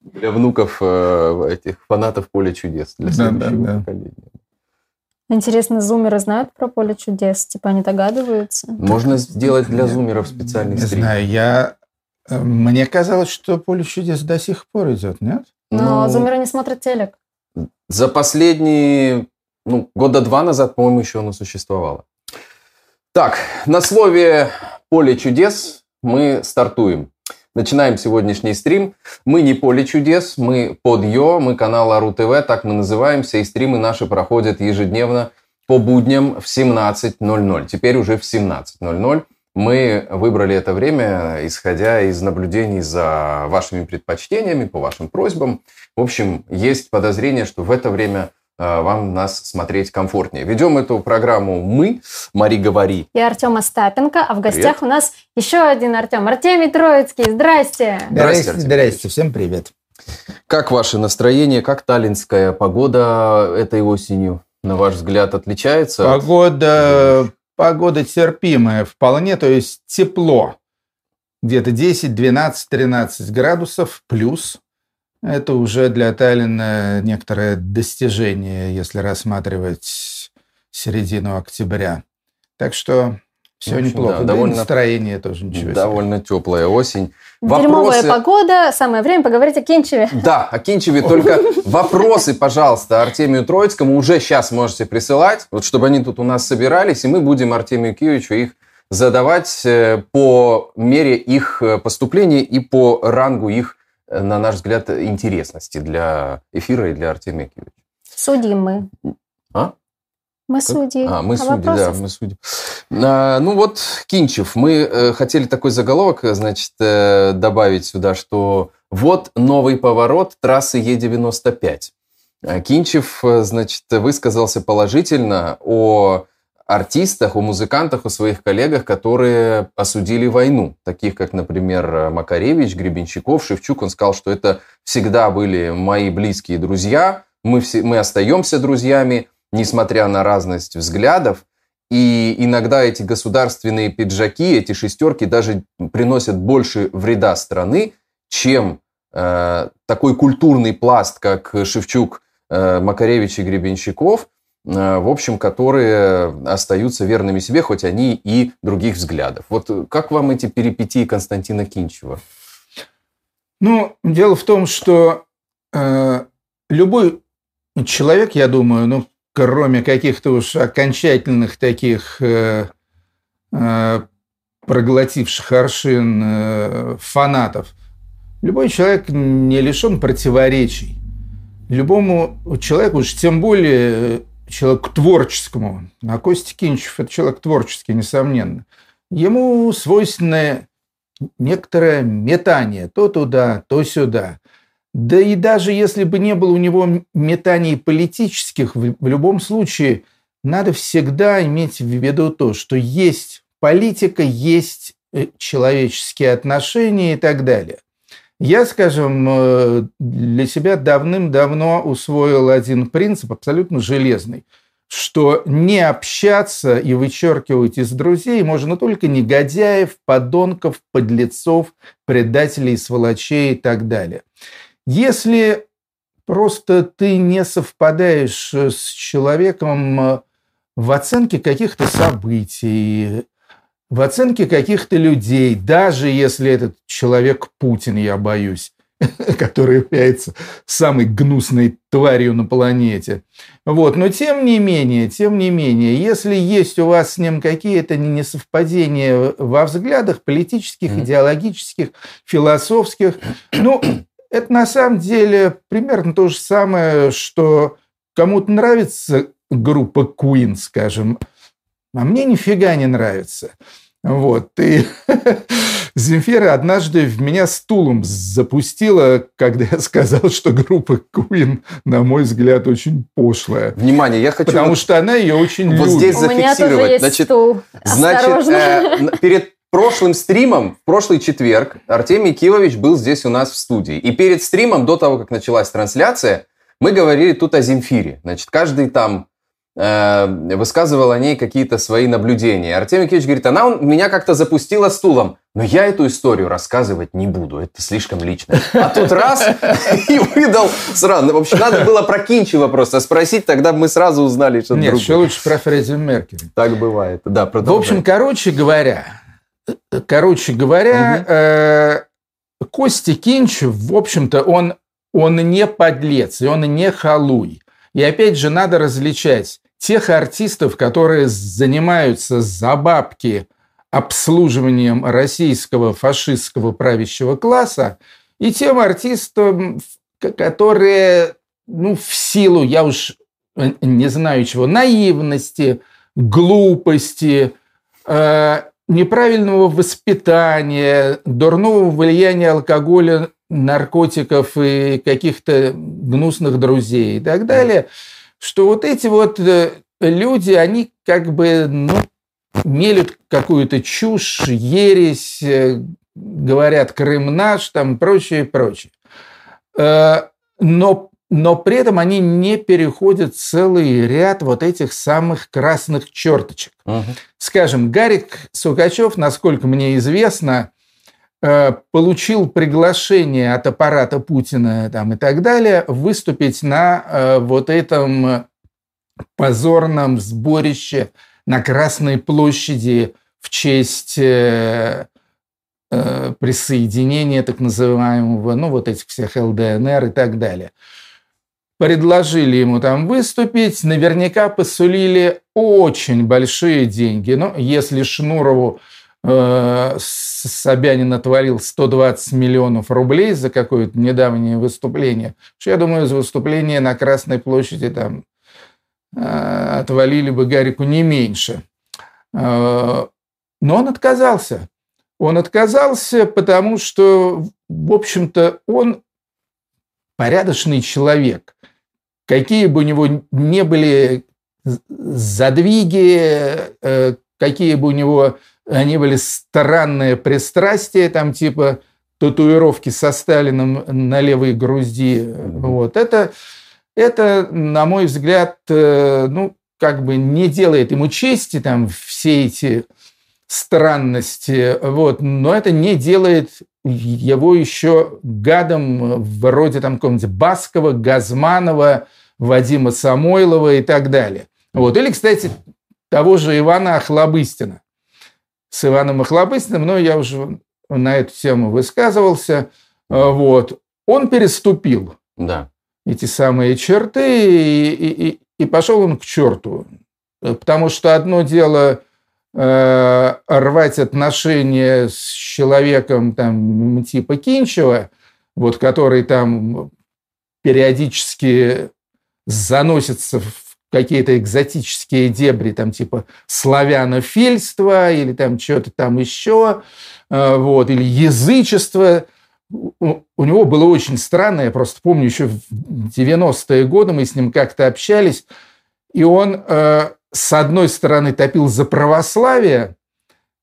Для внуков э, этих фанатов Поля чудес, для Да, следующего да, да. поколения. Интересно, зумеры знают про поле чудес? Типа они догадываются? Можно сделать для зумеров специальный Не стрим. знаю, я... э, Мне казалось, что «Поле чудес» до сих пор идет, нет? Но Ну, зумеры не смотрят телек. За последние, ну, года два назад, по-моему, еще оно существовало. Так, на слове «Поле чудес» мы стартуем. Начинаем сегодняшний стрим. Мы не «Поле чудес», мы под Йо, мы канал Ару ТВ, так мы называемся, и стримы наши проходят ежедневно по будням в 17.00. Теперь уже в 17.00. Мы выбрали это время, исходя из наблюдений за вашими предпочтениями, по вашим просьбам. В общем, есть подозрение, что в это время вам нас смотреть комфортнее. Ведем эту программу мы, Мари Говори. Я Артем Остапенко, а в гостях у нас еще один Артем. Артемий Троицкий. Здрасте. Здрасте, Артем здрасте, всем привет. Как ваше настроение, как таллинская погода этой осенью, на ваш взгляд, отличается? от- Погода, погода терпимая вполне, то есть тепло. Где-то 10, 12, 13 градусов плюс. Это уже для Таллина некоторое достижение, если рассматривать середину октября. Так что все общем, неплохо. да, Да, и довольно- настроение тоже ничего себе. Довольно теплая осень. Дерьмовая Вопросы- погода. Самое время поговорить о Кинчеве. Да, о Кинчеве только вопросы, пожалуйста, Артемию Троицкому уже сейчас можете присылать, вот чтобы они тут у нас собирались, и мы будем Артемию Киевичу их задавать э, по мере их э, поступления и по рангу их, на наш взгляд, интересности для эфира и для Артемия Киевича. Судим мы. А? Мы судьи. А, мы А судьи, да, вопросов? мы судьи. А, ну вот, Кинчев, мы э, хотели такой заголовок, э, значит, э, добавить сюда, что вот новый поворот трассы Е95. А Кинчев, э, значит, высказался положительно о артистах, о музыкантах, о своих коллегах, которые осудили войну, таких как, например, Макаревич, Гребенщиков, Шевчук. Он сказал, что это всегда были мои близкие друзья, мы, все, мы остаемся друзьями, несмотря на разность взглядов. И иногда эти государственные пиджаки, эти шестерки даже приносят больше вреда страны, чем э, такой культурный пласт, как Шевчук, э, Макаревич и Гребенщиков, в общем, которые остаются верными себе, хоть они и других взглядов. Вот как вам эти перипетии Константина Кинчева? Ну, дело в том, что э, любой человек, я думаю, ну, кроме каких-то уж окончательных таких э, э, проглотивших аршин э, фанатов, любой человек не лишен противоречий. Любому человеку, уж тем более э, человеку творческому, а Костя Кинчев – это человек творческий, несомненно, ему свойственное некоторое метание то туда, то сюда. Да и даже если бы не было у него метаний политических, в, любом случае надо всегда иметь в виду то, что есть политика, есть э, человеческие отношения и так далее. Я, скажем, э, для себя давным-давно усвоил один принцип, абсолютно железный, что не общаться и вычеркивать из друзей можно только негодяев, подонков, подлецов, предателей, сволочей и так далее. Если просто ты не совпадаешь с человеком э, в оценке каких-то событий, в оценке каких-то людей, даже если этот человек Путин, я боюсь, который является самой гнусной тварью на планете. Вот. Но тем не менее, тем не менее, если есть у вас с ним какие-то несовпадения во взглядах политических, идеологических, философских, ну, это на самом деле примерно то же самое, что кому-то нравится группа Queen, скажем, а мне нифига не нравится. Вот. И Земфира однажды в меня стулом запустила, когда я сказал, что группа Queen, на мой взгляд, очень пошлая. Внимание, я хочу... Потому вот- что она ее очень Вот любит. здесь У меня тоже зафиксировать. есть Значит, стул. Значит, э, перед прошлым стримом, в прошлый четверг, Артемий Килович был здесь у нас в студии. И перед стримом, до того, как началась трансляция, мы говорили тут о Земфире. Значит, каждый там высказывал о ней какие-то свои наблюдения. Артемий Кевич говорит, она меня как-то запустила стулом, но я эту историю рассказывать не буду, это слишком лично. А тут раз и выдал сразу. Ну, в общем, надо было про Кинчева просто спросить, тогда мы сразу узнали, что Нет, еще лучше про Фредди Меркель. Так бывает, да, В общем, короче говоря, короче говоря, угу. Костя Кинчев, в общем-то, он, он не подлец, и он не халуй. И опять же, надо различать тех артистов, которые занимаются за бабки обслуживанием российского фашистского правящего класса, и тем артистам, которые, ну, в силу, я уж не знаю чего, наивности, глупости, э, неправильного воспитания, дурного влияния алкоголя наркотиков и каких-то гнусных друзей и так далее, что вот эти вот э, люди, они как бы ну, мелют какую-то чушь, ересь, э, говорят «Крым наш», там прочее, прочее. Э, но, но при этом они не переходят целый ряд вот этих самых красных черточек. Угу. Скажем, Гарик Сукачев, насколько мне известно, получил приглашение от аппарата Путина там, и так далее выступить на э, вот этом позорном сборище на Красной площади в честь э, присоединения так называемого, ну, вот этих всех ЛДНР и так далее. Предложили ему там выступить, наверняка посулили очень большие деньги. Но если Шнурову Э, Собянин отвалил 120 миллионов рублей за какое-то недавнее выступление. Я думаю, за выступление на Красной площади там э, отвалили бы Гарику не меньше. Э, но он отказался. Он отказался, потому что, в общем-то, он порядочный человек. Какие бы у него не были задвиги, какие бы у него они были странные пристрастия, там типа татуировки со Сталином на левой груди. Вот. Это, это, на мой взгляд, э, ну, как бы не делает ему чести, там, все эти странности, вот, но это не делает его еще гадом вроде там какого-нибудь Баскова, Газманова, Вадима Самойлова и так далее. Вот. Или, кстати, того же Ивана Охлобыстина с Иваном Охлобыстиным, но я уже на эту тему высказывался. А, вот. Он переступил да. эти самые черты, и, и, и пошел он к черту. Потому что одно дело э, рвать отношения с человеком там, типа Кинчева, вот, который там периодически заносится в какие-то экзотические дебри, там типа славянофильство или там что-то там еще, э, вот, или язычество. У него было очень странно, я просто помню, еще в 90-е годы мы с ним как-то общались, и он э, с одной стороны топил за православие,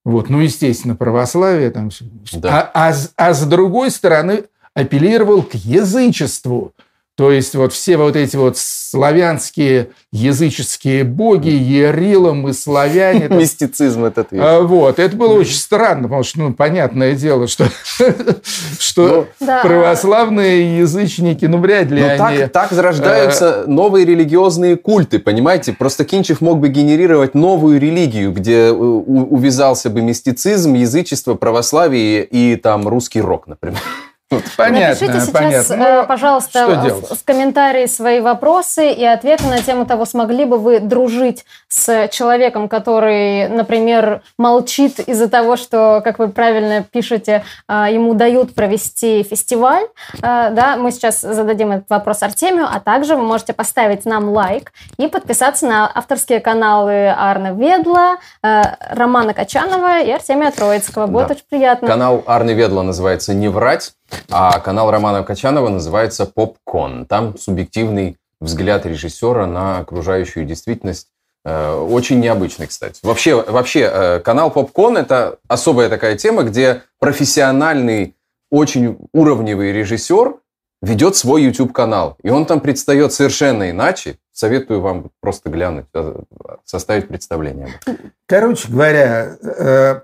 вот, ну, естественно, православие, там, да. а, а, а с другой стороны апеллировал к язычеству. То есть вот все вот эти вот славянские языческие боги, Ерилом и славяне. Мистицизм этот. А, вот, это было очень странно, потому что, ну, понятное дело, что, что ну, православные язычники, ну, вряд ли Но они... Так, так зарождаются э, новые религиозные культы, понимаете? Просто Кинчев мог бы генерировать новую религию, где увязался бы мистицизм, язычество, православие и там русский рок, например. Понятно, Напишите сейчас, понятно. Э, ну, пожалуйста, в, в комментарии свои вопросы и ответы на тему того, смогли бы вы дружить с человеком, который, например, молчит из-за того, что, как вы правильно пишете, э, ему дают провести фестиваль. Э, да, мы сейчас зададим этот вопрос Артемию, а также вы можете поставить нам лайк и подписаться на авторские каналы Арны Ведла, Романа Качанова и Артемия Троицкого. Будет да. очень приятно. Канал Арны Ведла называется «Не врать». А канал Романа Качанова называется «Попкон». Там субъективный взгляд режиссера на окружающую действительность. Э, очень необычный, кстати. Вообще, вообще э, канал Попкон – это особая такая тема, где профессиональный, очень уровневый режиссер ведет свой YouTube-канал. И он там предстает совершенно иначе. Советую вам просто глянуть, э, составить представление. Короче говоря,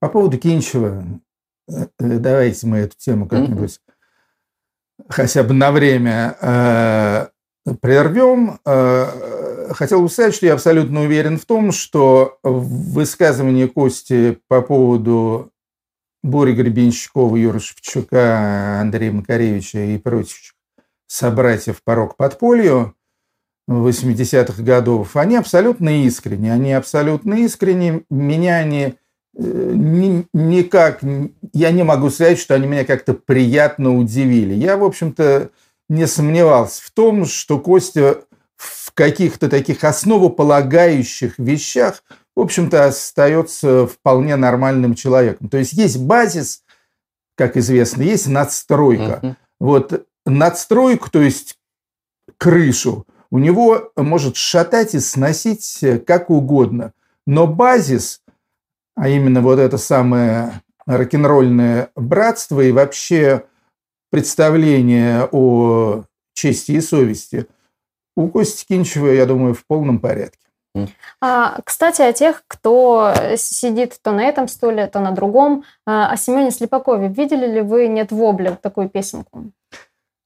по поводу Кинчева, давайте мы эту тему как-нибудь mm-hmm. хотя бы на время прервем. Хотел бы сказать, что я абсолютно уверен в том, что высказывание Кости по поводу Бори Гребенщикова, Юры Шевчука, Андрея Макаревича и прочих собратьев по рок-подполью 80-х годов, они абсолютно искренне. Они абсолютно искренне. Меня они никак... Я не могу сказать, что они меня как-то приятно удивили. Я, в общем-то, не сомневался в том, что Костя в каких-то таких основополагающих вещах в общем-то, остается вполне нормальным человеком. То есть есть базис, как известно, есть надстройка. Uh-huh. Вот надстройку, то есть крышу, у него может шатать и сносить как угодно. Но базис, а именно вот это самое рок-н-ролльное братство и вообще представление о чести и совести у Кости Кинчева, я думаю, в полном порядке. А, кстати, о тех, кто сидит то на этом стуле, то на другом. А, о Семене Слепакове. Видели ли вы «Нет вобля» такую песенку?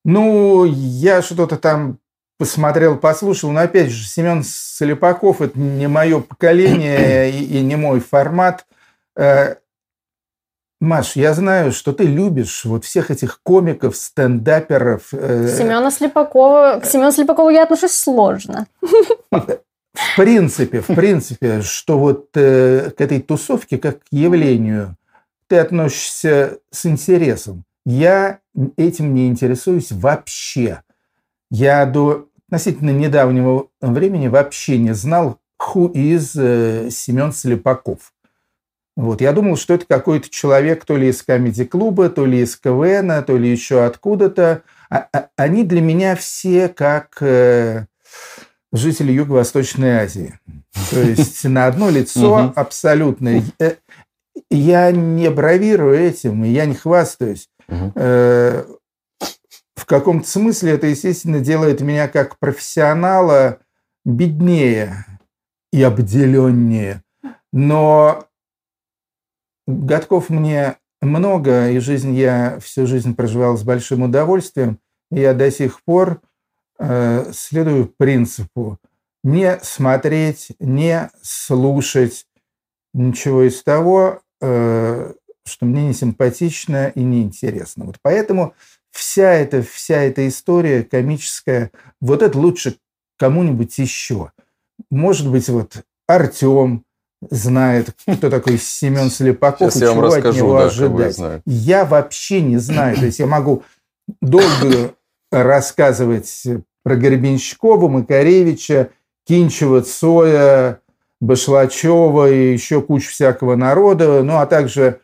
Ну, я что-то там посмотрел, послушал, но опять же, Семен Слепаков – это не мое поколение и, и не мой формат. Э, Маш, я знаю, что ты любишь вот всех этих комиков, стендаперов. Э, Семена Слепакова. К Семену Слепакову я отношусь сложно. В принципе, в принципе, что вот э, к этой тусовке как к явлению ты относишься с интересом. Я этим не интересуюсь вообще. Я до относительно недавнего времени вообще не знал, ху из э, Семен Слепаков. Вот. Я думал, что это какой-то человек то ли из комедий-клуба, то ли из КВН, то ли еще откуда-то. А, а, они для меня все как... Э, жители Юго-Восточной Азии. То есть на одно лицо абсолютно. Э, я не бравирую этим, я не хвастаюсь. В каком-то смысле это, естественно, делает меня как профессионала беднее и обделеннее. Но годков мне много, и жизнь я всю жизнь проживал с большим удовольствием. И я до сих пор Э, следую принципу не смотреть, не слушать ничего из того, э, что мне не симпатично и не интересно. Вот поэтому вся эта, вся эта история комическая, вот это лучше кому-нибудь еще. Может быть, вот Артем знает, кто такой Семен Слепаков Сейчас и чего от него да, ожидать. Я вообще не знаю. То есть я могу долго рассказывать про Горбенщикова, Макаревича, Кинчева, Цоя, Башлачева и еще кучу всякого народа, ну а также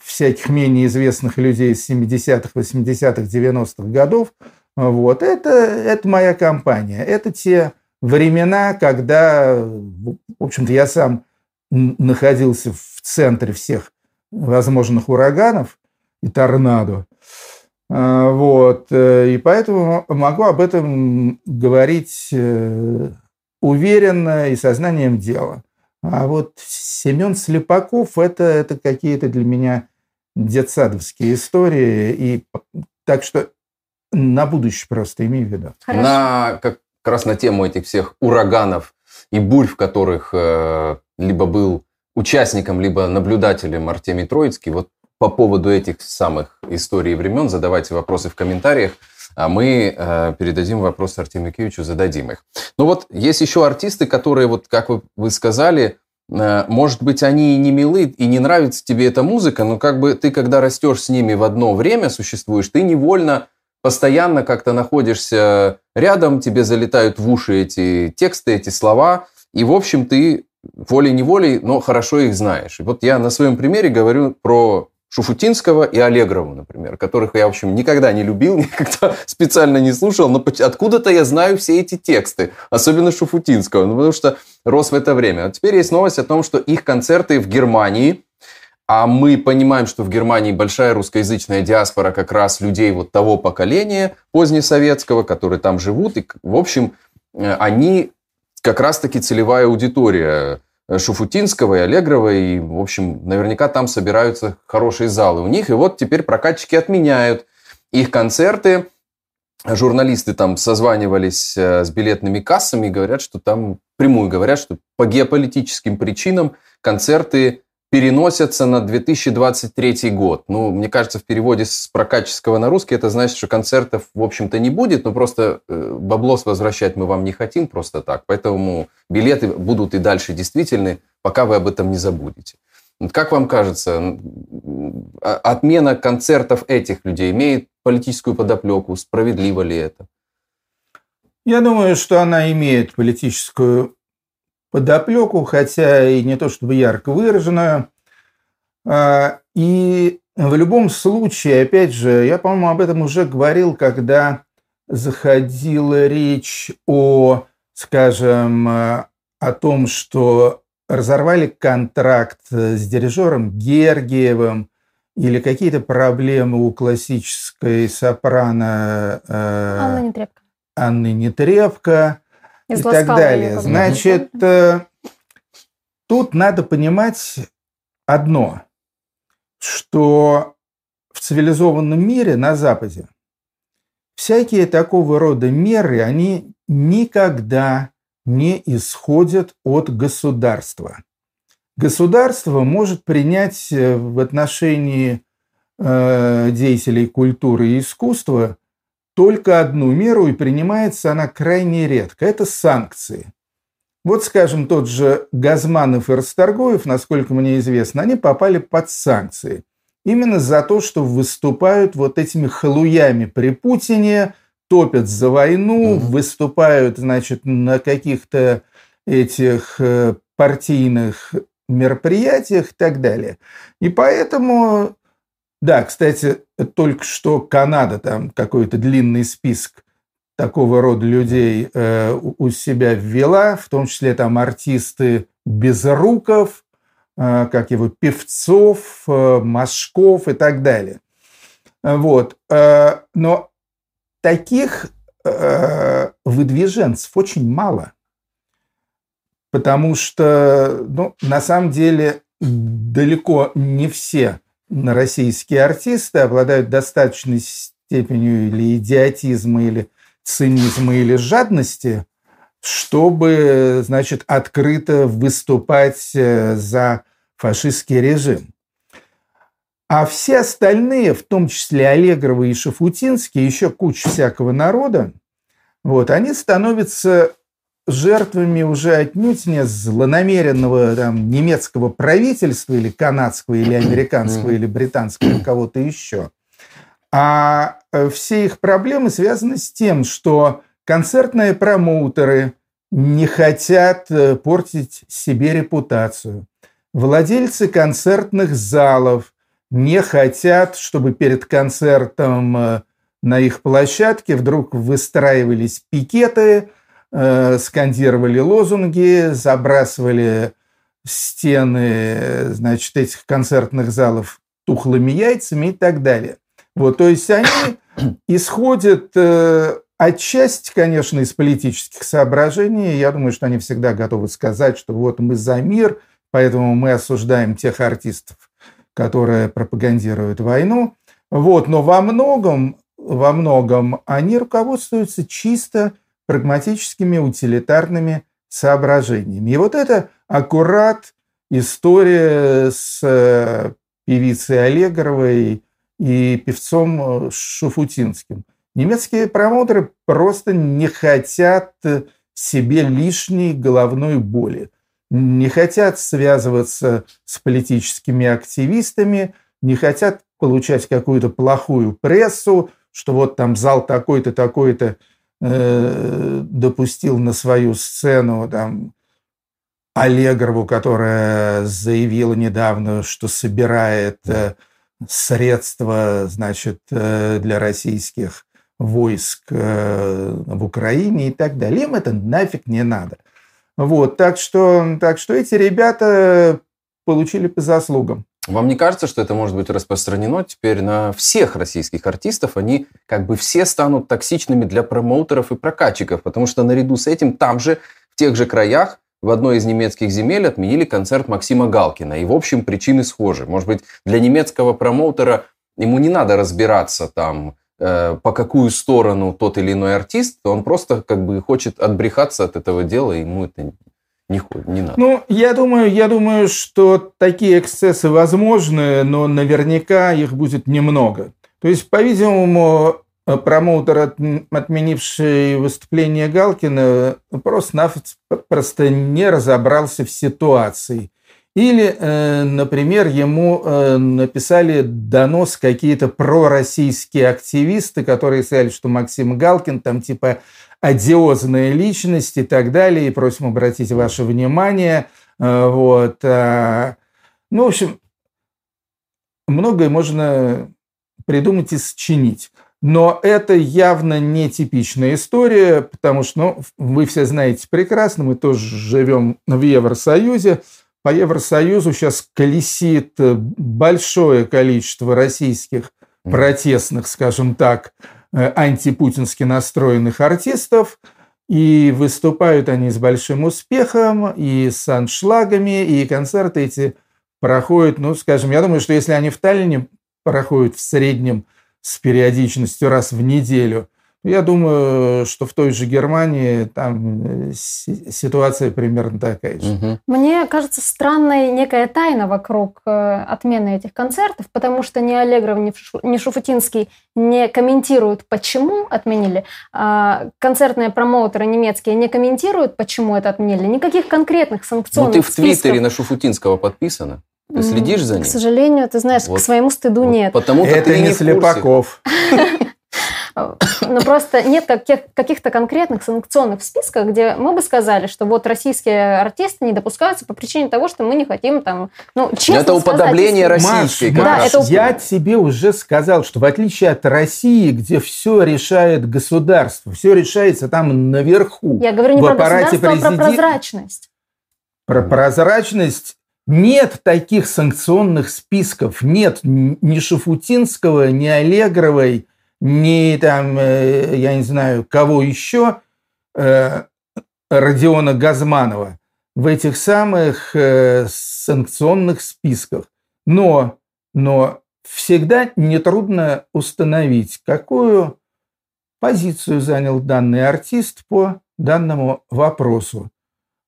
всяких менее известных людей из 70-х, 80-х, 90-х годов. Вот. Это, это моя компания. Это те времена, когда, в общем-то, я сам находился в центре всех возможных ураганов и торнадо. А, вот. Э, и поэтому могу об этом говорить э, уверенно и сознанием дела. А вот Семен Слепаков это, это какие-то для меня детсадовские истории. И так что на будущее просто имею в виду. На, как, как раз на тему этих всех ураганов и бурь, в которых э, либо был участником, либо наблюдателем Артемий Троицкий, вот по поводу этих самых историй и времен задавайте вопросы в комментариях, а мы э, передадим вопросы Артемию Киевичу, зададим их. Ну вот есть еще артисты, которые, вот как вы, вы сказали, э, может быть, они и не милы, и не нравится тебе эта музыка, но как бы ты, когда растешь с ними в одно время, существуешь, ты невольно постоянно как-то находишься рядом, тебе залетают в уши эти тексты, эти слова, и, в общем, ты волей-неволей, но хорошо их знаешь. И вот я на своем примере говорю про Шуфутинского и Аллегрову, например, которых я, в общем, никогда не любил, никогда специально не слушал, но откуда-то я знаю все эти тексты, особенно Шуфутинского, ну, потому что рос в это время. А теперь есть новость о том, что их концерты в Германии а мы понимаем, что в Германии большая русскоязычная диаспора как раз людей вот того поколения позднесоветского, которые там живут. И, в общем, э, они как раз-таки целевая аудитория Шуфутинского и Аллегрова. И, в общем, наверняка там собираются хорошие залы у них. И вот теперь прокатчики отменяют их концерты. Журналисты там созванивались э, с билетными кассами и говорят, что там прямую говорят, что по геополитическим причинам концерты переносятся на 2023 год. Ну, мне кажется, в переводе с прокаческого на русский это значит, что концертов, в общем-то, не будет, но просто э, баблос возвращать мы вам не хотим просто так. Поэтому билеты будут и дальше действительны, пока вы об этом не забудете. Как вам кажется, а, отмена концертов этих людей имеет политическую подоплеку? Справедливо ли это? Я думаю, что она имеет политическую подоплеку, хотя и не то чтобы ярко выраженную. А, и в любом случае, опять же, я, по-моему, об этом уже говорил, когда заходила речь о, скажем, о том, что разорвали контракт с дирижером Гергиевым, или какие-то проблемы у классической сопрано э, Анны Нетребко. Анны Нетребко и так далее. Значит, э, тут надо понимать одно, что в цивилизованном мире на Западе всякие такого рода меры, они никогда не исходят от государства. Государство может принять э, в отношении э, деятелей культуры и искусства только одну меру, и принимается она крайне редко. Это санкции. Вот, скажем, тот же Газманов и Расторгуев, насколько мне известно, они попали под санкции. Именно за то, что выступают вот этими халуями при Путине, топят за войну, угу. выступают, значит, на каких-то этих э, партийных мероприятиях и так далее. И поэтому да, кстати, только что Канада там какой-то длинный список такого рода людей э, у себя ввела, в том числе там артисты Безруков, э, как его, Певцов, э, Машков и так далее. Вот. Э, но таких э, выдвиженцев очень мало, потому что, ну, на самом деле, далеко не все российские артисты обладают достаточной степенью или идиотизма, или цинизма, или жадности, чтобы, значит, открыто выступать э, за фашистский режим. А все остальные, в том числе Аллегровы и Шафутинский, еще куча всякого народа, вот, они становятся жертвами уже отнюдь не злонамеренного там, немецкого правительства или канадского, или американского, или британского, или кого-то еще. А э, все их проблемы связаны с тем, что концертные промоутеры не хотят э, портить себе репутацию. Владельцы концертных залов не хотят, чтобы перед концертом э, на их площадке вдруг выстраивались пикеты – скандировали лозунги, забрасывали стены значит, этих концертных залов тухлыми яйцами и так далее. Вот, то есть они исходят э, отчасти, конечно, из политических соображений. Я думаю, что они всегда готовы сказать, что вот мы за мир, поэтому мы осуждаем тех артистов, которые пропагандируют войну. Вот, но во многом, во многом они руководствуются чисто прагматическими, утилитарными соображениями. И вот это аккурат история с э, певицей Аллегровой и певцом э, Шуфутинским. Немецкие промоутеры просто не хотят себе лишней головной боли, не хотят связываться с политическими активистами, не хотят получать какую-то плохую прессу, что вот там зал такой-то, такой-то Э, допустил на свою сцену там Аллегрову, которая заявила недавно, что собирает э, средства, значит, э, для российских войск в Украине и так далее. Им это нафиг не надо. Вот, так что, так что эти ребята получили по заслугам. Вам не кажется, что это может быть распространено теперь на всех российских артистов? Они как бы все станут токсичными для промоутеров и прокатчиков, потому что наряду с этим там же, в тех же краях, в одной из немецких земель отменили концерт Максима Галкина. И, в общем, причины схожи. Может быть, для немецкого промоутера ему не надо разбираться там, э, по какую сторону тот или иной артист, он просто как бы хочет отбрехаться от этого дела, ему это не, не надо. Ну, я думаю, я думаю, что такие эксцессы возможны, но наверняка их будет немного. То есть, по-видимому, промоутер, отменивший выступление Галкина, просто не разобрался в ситуации. Или, э, например, ему э, написали донос какие-то пророссийские активисты, которые сказали, что Максим Галкин там типа одиозная личность и так далее, и просим обратить ваше внимание. Э, вот. А, ну, в общем, многое можно придумать и сочинить. Но это явно не типичная история, потому что ну, вы все знаете прекрасно, мы тоже живем в Евросоюзе. По Евросоюзу сейчас колесит большое количество российских протестных, скажем так, Э, антипутински настроенных артистов, и выступают они с большим успехом, и с аншлагами, и концерты эти проходят, ну, скажем, я думаю, что если они в Таллине проходят в среднем с периодичностью раз в неделю – я думаю, что в той же Германии там э, ситуация примерно такая же. Угу. Мне кажется странной некая тайна вокруг э, отмены этих концертов, потому что ни Аллегров, ни Шуфутинский не комментируют, почему отменили. А концертные промоутеры немецкие не комментируют, почему это отменили. Никаких конкретных санкционных Ну ты в Твиттере на Шуфутинского подписана? Ты следишь за ним? К сожалению, ты знаешь, вот. к своему стыду вот. нет. Потому это не Слепаков. Но просто нет каких-то конкретных санкционных списков, где мы бы сказали, что вот российские артисты не допускаются по причине того, что мы не хотим там, ну, честно Это уподобление сказать, российской. Маш, да, это... я тебе уже сказал, что в отличие от России, где все решает государство, все решается там наверху. Я говорю не про государство, президент... а про прозрачность. Про прозрачность нет таких санкционных списков, нет ни Шафутинского, ни Аллегровой, ни там, э, я не знаю, кого еще, э, Родиона Газманова в этих самых э, санкционных списках. Но, но всегда нетрудно установить, какую позицию занял данный артист по данному вопросу.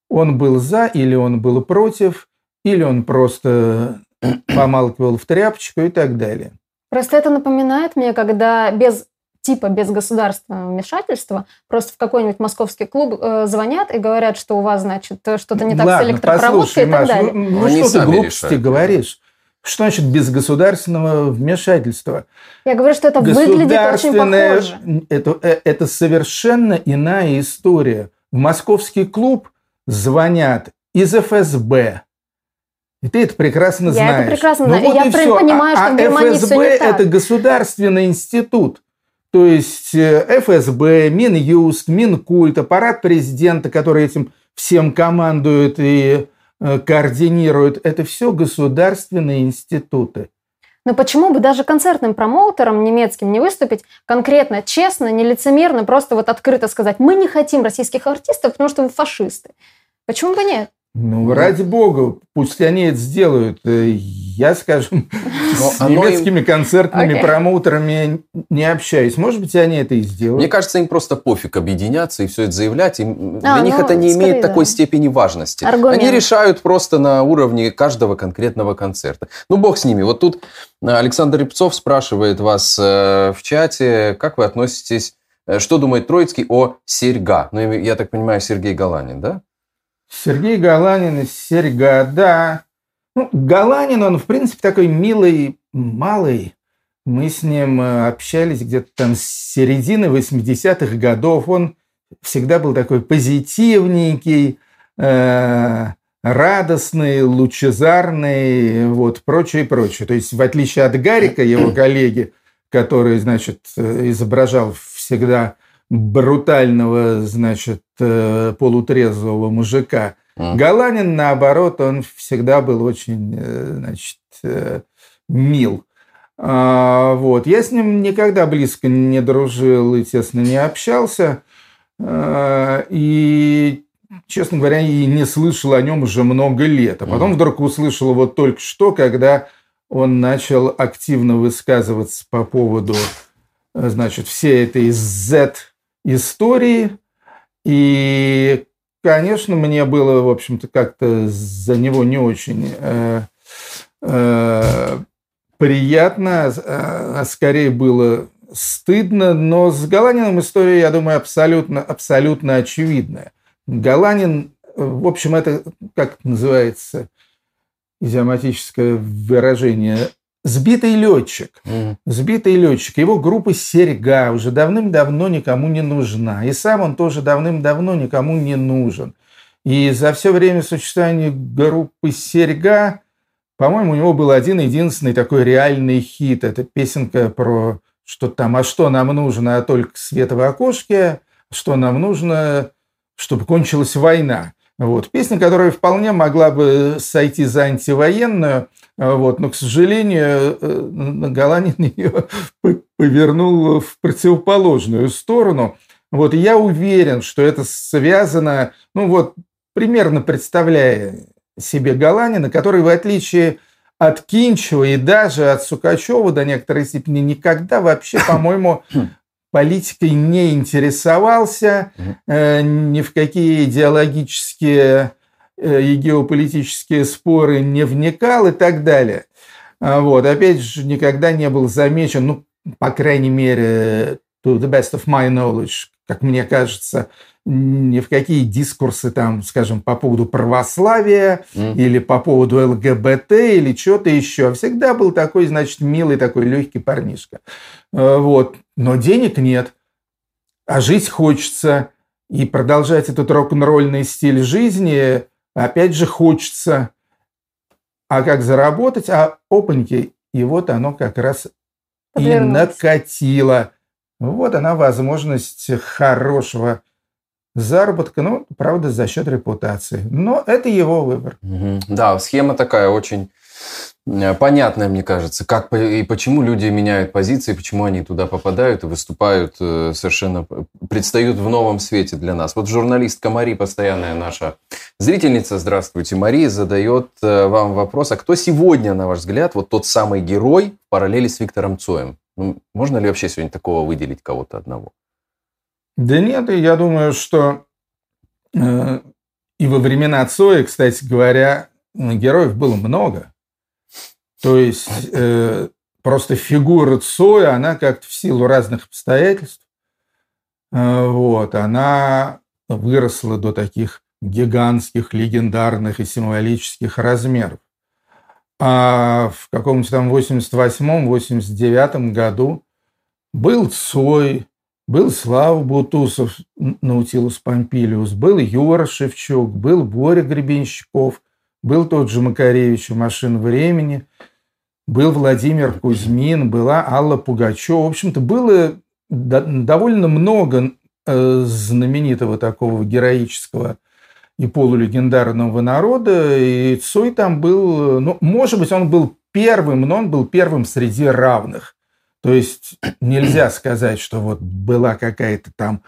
Он был за или он был против, или он просто помалкивал в тряпочку и так далее. Просто это напоминает мне, когда без типа без государственного вмешательства, просто в какой-нибудь московский клуб э, звонят и говорят, что у вас, значит, что-то не так Ладно, с электропроводкой и так Маш, далее. Ну, ну что ты глупости решают. говоришь? Что значит без государственного вмешательства? Я говорю, что это выглядит очень похоже. Это, э, это совершенно иная история. В московский клуб звонят из ФСБ, и ты это прекрасно я знаешь. Я это прекрасно ну, знаю. Вот я все. понимаю, а, что а в Германии ФСБ все не так. это государственный институт. То есть э, ФСБ, Минюст, Минкульт, аппарат президента, который этим всем командует и э, координирует, это все государственные институты. Но почему бы даже концертным промоутерам немецким не выступить конкретно, честно, нелицемерно, просто вот открыто сказать, мы не хотим российских артистов, потому что вы фашисты. Почему бы нет? Ну, ради бога, пусть они это сделают. Э, я, скажем, Но с немецкими им... концертными okay. промоутерами не общаюсь. Может быть, они это и сделают. Мне кажется, им просто пофиг объединяться и все это заявлять. Им, а, для ну, них это не скорее, имеет да. такой степени важности. Аргумент. Они решают просто на уровне каждого конкретного концерта. Ну, бог с ними. Вот тут Александр Репцов спрашивает вас э, в чате, как вы относитесь, э, что думает Троицкий о Серьга? Ну, я так понимаю, Сергей Галанин, да? Сергей Галанин из Серьга, да. Ну, Галанин, он, в принципе, такой милый, малый. Мы с ним э, общались где-то там с середины 80-х годов. Он всегда был такой позитивненький, э, радостный, лучезарный, вот, прочее, прочее. То есть, в отличие от Гарика, его коллеги, который, значит, э, изображал всегда брутального, значит, э, полутрезвого мужика. Mm. Галанин, наоборот, он всегда был очень, э, значит, э, мил. А, вот. Я с ним никогда близко не дружил и, тесно не общался. А, и, честно говоря, и не слышал о нем уже много лет. А потом вдруг услышал его только что, когда он начал активно высказываться по поводу, значит, всей этой Z-истории. И, конечно, мне было, в общем-то, как-то за него не очень э, э, приятно, а, а скорее было стыдно, но с Галанином история, я думаю, абсолютно, абсолютно очевидная. Галанин, в общем, это, как называется, идиоматическое выражение, сбитый летчик. Mm. Сбитый летчик. Его группа «Серьга» уже давным-давно никому не нужна. И сам он тоже давным-давно никому не нужен. И за все время существования группы «Серьга» По-моему, у него был один единственный такой реальный хит. Это песенка про что там, а что нам нужно, а только свет в окошке, что нам нужно, чтобы кончилась война. Вот. Песня, которая вполне могла бы сойти за антивоенную, вот, но, к сожалению, э, Галанин ее повернул в противоположную сторону. Вот, я уверен, что это связано, ну вот, примерно представляя себе Галанина, который, в отличие от Кинчева и даже от Сукачева до некоторой степени никогда вообще, по-моему, политикой не интересовался, э, ни в какие идеологические и геополитические споры не вникал и так далее. А вот. Опять же, никогда не был замечен, ну, по крайней мере, to the best of my knowledge, как мне кажется, ни в какие дискурсы там, скажем, по поводу православия mm. или по поводу ЛГБТ или что-то еще. Всегда был такой, значит, милый такой легкий парнишка. Э, вот. Но денег нет, а жить хочется. И продолжать этот рок-н-ролльный стиль жизни опять же хочется. А как заработать? А опаньки. И вот оно как раз и накатило. Вот она возможность хорошего заработка, ну, правда, за счет репутации. Но это его выбор. Угу. Да, схема такая очень понятная, мне кажется, как и почему люди меняют позиции, почему они туда попадают и выступают э, совершенно, предстают в новом свете для нас. Вот журналистка Мари, постоянная наша зрительница, здравствуйте, Мари, задает э, вам вопрос, а кто сегодня, на ваш взгляд, вот тот самый герой в параллели с Виктором Цоем? Ну, можно ли вообще сегодня такого выделить кого-то одного? Да нет, я думаю, что э, и во времена Цоя, кстати говоря, героев было много. То есть э, просто фигура Цоя, она как-то в силу разных обстоятельств, э, вот, она выросла до таких гигантских, легендарных и символических размеров. А в каком-то там 88-89 году был Цой, был Слава Бутусов, Наутилус Помпилиус, был Юра Шевчук, был Боря Гребенщиков, был тот же Макаревич «Машин времени», был Владимир Кузьмин, была Алла Пугачева. В общем-то, было довольно много э, знаменитого такого героического и полулегендарного народа. И Цой там был, ну, может быть, он был первым, но он был первым среди равных. То есть нельзя сказать, что вот была какая-то там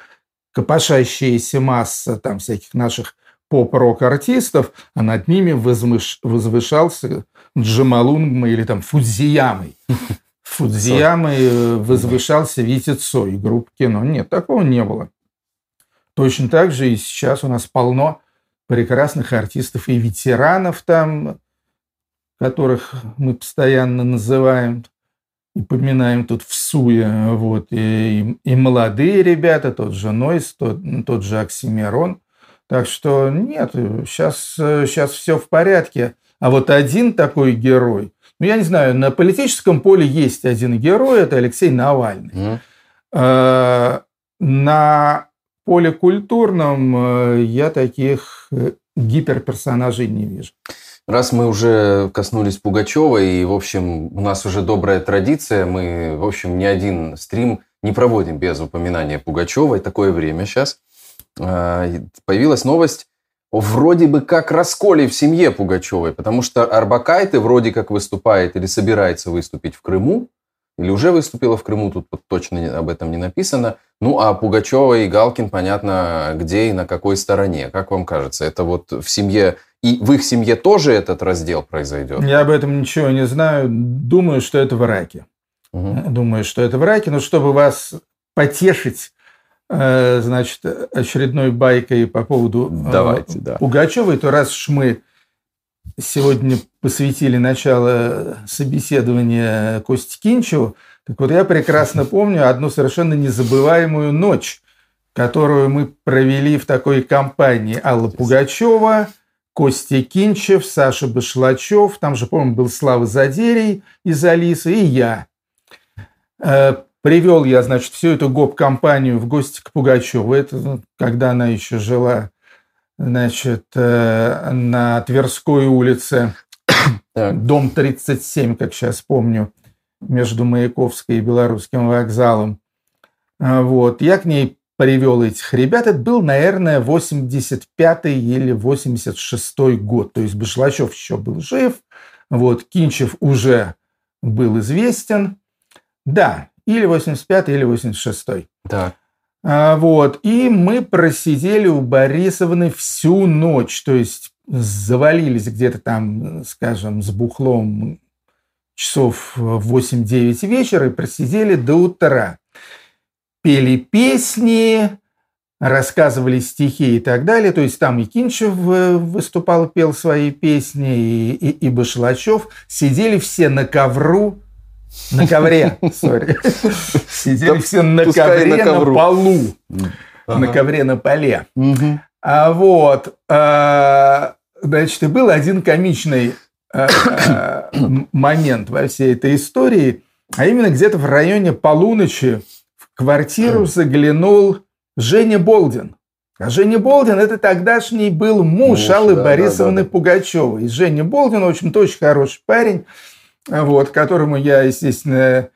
копошащаяся масса там всяких наших поп-рок-артистов, а над ними возвыш... возвышался Джамалун или там Фудзиямой. Фудзиямой э, возвышался Витя Цой, группа кино. Нет, такого не было. Точно так же и сейчас у нас полно прекрасных артистов и ветеранов там, которых мы постоянно называем и поминаем тут в Суе, вот, и, и молодые ребята, тот же Нойс, тот, тот же Оксимирон. Так что нет, сейчас, сейчас все в порядке. А вот один такой герой, ну, я не знаю, на политическом поле есть один герой, это Алексей Навальный. Mm. На поле культурном э, я таких э, гиперперсонажей не вижу. Раз мы уже коснулись Пугачева, и, в общем, у нас уже добрая традиция, мы, в общем, не один стрим не проводим без упоминания Пугачевой. Такое время сейчас. А, появилась новость вроде бы как расколе в семье Пугачевой, потому что Арбакайте вроде как выступает или собирается выступить в Крыму, или уже выступила в Крыму, тут точно об этом не написано. Ну, а Пугачева и Галкин, понятно, где и на какой стороне. Как вам кажется, это вот в семье, и в их семье тоже этот раздел произойдет? Я об этом ничего не знаю. Думаю, что это в Ираке. Угу. Думаю, что это в Ираке. Но чтобы вас потешить, значит, очередной байкой по поводу э, Давайте, да. Пугачевой, то раз уж мы сегодня посвятили начало собеседования Кости Кинчеву, так вот я прекрасно помню одну совершенно незабываемую ночь, которую мы провели в такой компании. Алла Пугачева, Костя Кинчев, Саша Башлачев, там же, по-моему, был Слава Задерий из Алисы, и я. Привел я, значит, всю эту гоп-компанию в гости к Пугачеву. Это ну, когда она еще жила, значит, э, на Тверской улице, так. дом 37, как сейчас помню, между Маяковской и Белорусским вокзалом. А, вот. Я к ней привел этих ребят. Это был, наверное, 85-й или 86-й год. То есть Башлачев еще был жив. Вот. Кинчев уже был известен. Да, или 85 или 86 Так. А, вот. И мы просидели у Борисовны всю ночь. То есть завалились где-то там, скажем, с бухлом часов 8-9 вечера и просидели до утра. Пели песни, рассказывали стихи и так далее. То есть там и Кинчев э, выступал, пел свои песни, и, и, и Башлачев. Сидели все на ковру на ковре, сори. Сидели все на ковре на полу. На ковре на поле. А вот, а, значит, и был один комичный а, момент во всей этой истории, а именно где-то в районе полуночи в квартиру заглянул Женя Болдин. А Женя Болдин – это тогдашний был муж, муж Аллы да, Борисовны да, да, да. Пугачевой. И Женя Болдин, в общем-то, очень хороший парень вот, которому я, естественно,